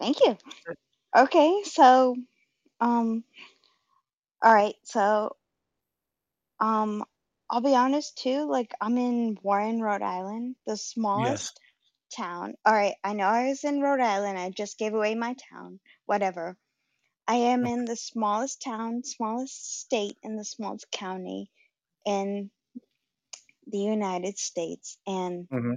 Speaker 5: Thank you. Okay, so um all right, so um I'll be honest too, like I'm in Warren, Rhode Island, the smallest town. All right, I know I was in Rhode Island. I just gave away my town. Whatever. I am in the smallest town, smallest state, in the smallest county in the United States, and
Speaker 3: Mhm.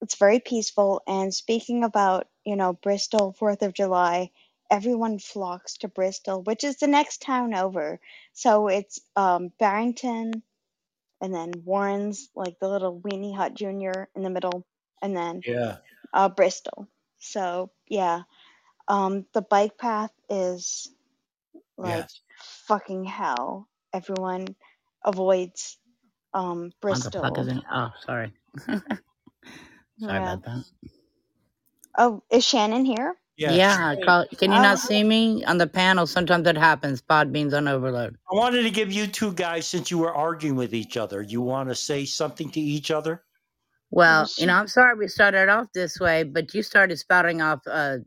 Speaker 5: it's very peaceful. And speaking about, you know, Bristol, Fourth of July, everyone flocks to Bristol, which is the next town over. So it's um, Barrington, and then Warren's, like the little weenie hut junior in the middle, and then
Speaker 3: Yeah.
Speaker 5: uh, Bristol. So yeah, um, the bike path is like
Speaker 3: Yes.
Speaker 5: fucking hell. Everyone avoids um,
Speaker 10: What the fuck
Speaker 5: Bristol.
Speaker 10: is it? Oh, sorry. sorry
Speaker 5: Yeah.
Speaker 10: about that.
Speaker 5: Oh, is Shannon here?
Speaker 3: Yeah.
Speaker 10: Yeah, call, can you
Speaker 5: Oh,
Speaker 10: not see me on the panel? Sometimes it happens. Podbean's on overload.
Speaker 3: I wanted to give you two guys since you were arguing with each other. You want to say something to each other?
Speaker 10: Well, you know, I'm sorry we started off this way, but you started spouting off uh,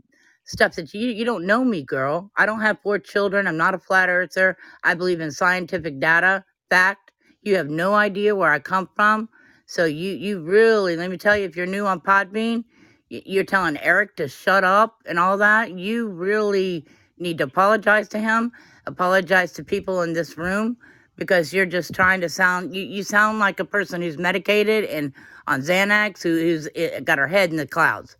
Speaker 10: stuff that you you don't know me, girl. I don't have four children. I'm not a flat earther. I believe in scientific data, fact. You have no idea where I come from. So you you really let me tell you, if you're new on Podbean, y- you're telling Eric to shut up and all that. You really need to apologize to him. Apologize to people in this room because you're just trying to sound. You, you sound like a person who's medicated and on Xanax who, who's eh, got her head in the clouds.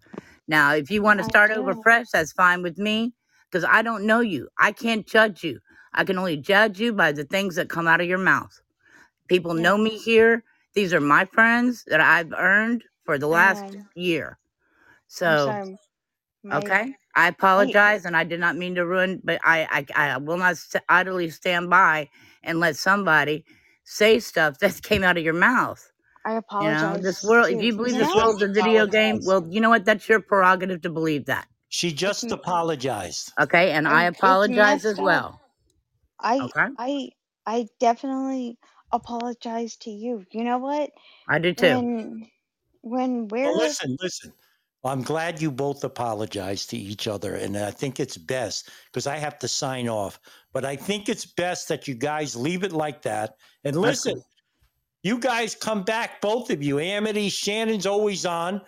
Speaker 10: Now, if you want to
Speaker 5: I
Speaker 10: start over
Speaker 5: do.
Speaker 10: fresh, that's fine with me because I don't know you. I can't judge you. I can only judge you by the things that come out of your mouth. People know me here. These are my friends that I've earned for the last year.
Speaker 5: I'm
Speaker 10: So,
Speaker 5: sorry. My,
Speaker 10: okay, I apologize, and I did not mean to ruin, but I, I, I will not st- idly stand by and let somebody say stuff that came out of your mouth.
Speaker 5: I
Speaker 10: You know, this world, if you believe this
Speaker 5: know,
Speaker 10: world's a video game, well, you know what? That's your prerogative to believe that.
Speaker 3: She just
Speaker 5: m-
Speaker 3: apologized.
Speaker 10: Okay, and I
Speaker 5: and it's
Speaker 10: apologize as well.
Speaker 5: I
Speaker 10: Okay,
Speaker 5: I I definitely apologize to you. You know what?
Speaker 10: I do too.
Speaker 5: When when we're
Speaker 3: listen, listen. I'm glad you both apologized to each other, and I think it's best because I have to sign off. But I think it's best that you guys leave it like that. And listen,
Speaker 10: good.
Speaker 3: you guys come back, both of you. Amity, Shannon's always on.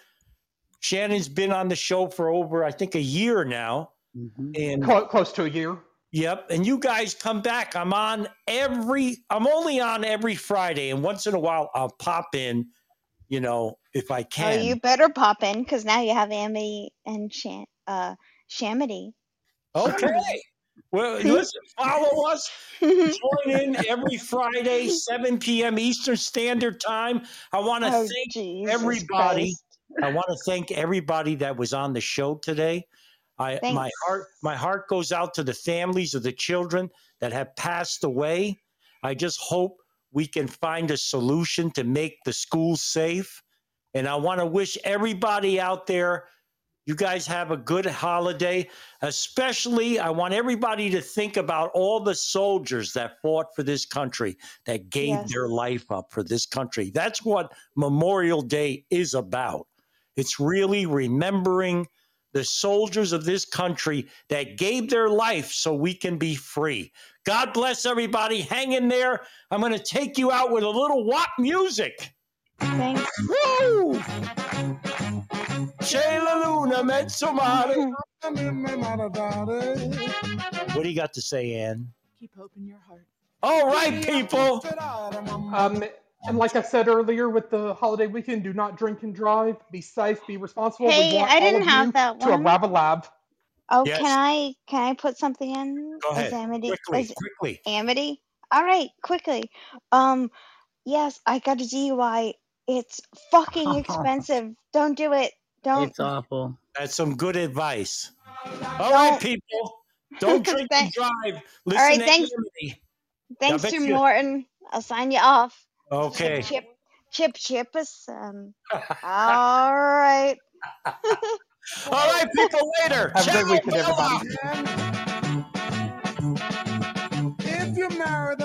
Speaker 3: Shannon's been on the show for over, I think, a year now.
Speaker 10: hmm
Speaker 3: And
Speaker 7: Close, close to a year.
Speaker 3: Yep. And you guys come back. I'm on every, I'm only on every Friday. And once in a while, I'll pop in, you know, if I
Speaker 5: oh,
Speaker 3: can.
Speaker 5: you better pop in because now you have Amy and Shan uh Shamity.
Speaker 3: Okay. Well, listen, follow us. Join in every Friday, 7 p.m. Eastern Standard Time. I want to
Speaker 5: Oh,
Speaker 3: thank
Speaker 5: Jesus
Speaker 3: everybody.
Speaker 5: Christ.
Speaker 3: I want to thank everybody that was on the show today. I my heart my heart goes out to the families of the children that have passed away. I just hope we can find a solution to make the schools safe. And I want to wish everybody out there you guys have a good holiday. Especially, I want everybody to think about all the soldiers that fought for this country, that gave
Speaker 5: Yes.
Speaker 3: their life up for this country. That's what Memorial Day is about. It's really remembering the soldiers of this country that gave their life so we can be free. God bless everybody. Hang in there. I'm going to take you out with a little WAP music.
Speaker 5: Thanks.
Speaker 3: Woo! C'è la luna mezzo mare. What do you got to say, Ann?
Speaker 1: Keep hope in your heart.
Speaker 3: All right, people.
Speaker 7: Um, and like I said earlier, with the holiday weekend, do not drink and drive. Be safe. Be responsible.
Speaker 5: Hey, I didn't
Speaker 7: of
Speaker 5: have that one.
Speaker 7: to a
Speaker 5: one.
Speaker 7: Rabba Lab.
Speaker 5: Oh,
Speaker 3: Yes.
Speaker 5: can I can I put something in?
Speaker 3: Go ahead.
Speaker 5: As Amity,
Speaker 3: Quickly,
Speaker 5: as
Speaker 3: quickly.
Speaker 5: Amity. All right, quickly. Um, yes, I got a DUI. It's fucking expensive. Don't do it. Don't.
Speaker 10: It's awful.
Speaker 3: That's some good advice. All right,
Speaker 5: Don't.
Speaker 3: people. Don't drink and drive. Listen
Speaker 5: right,
Speaker 3: to
Speaker 5: thanks.
Speaker 3: Amity.
Speaker 5: Thanks to
Speaker 3: you-
Speaker 5: Morton. I'll sign you off.
Speaker 3: Okay.
Speaker 5: Chip, chip, chip, us. all right.
Speaker 3: all right, people, later.
Speaker 7: Have
Speaker 3: Ciao,
Speaker 7: a good weekend, everybody.
Speaker 3: If you marry the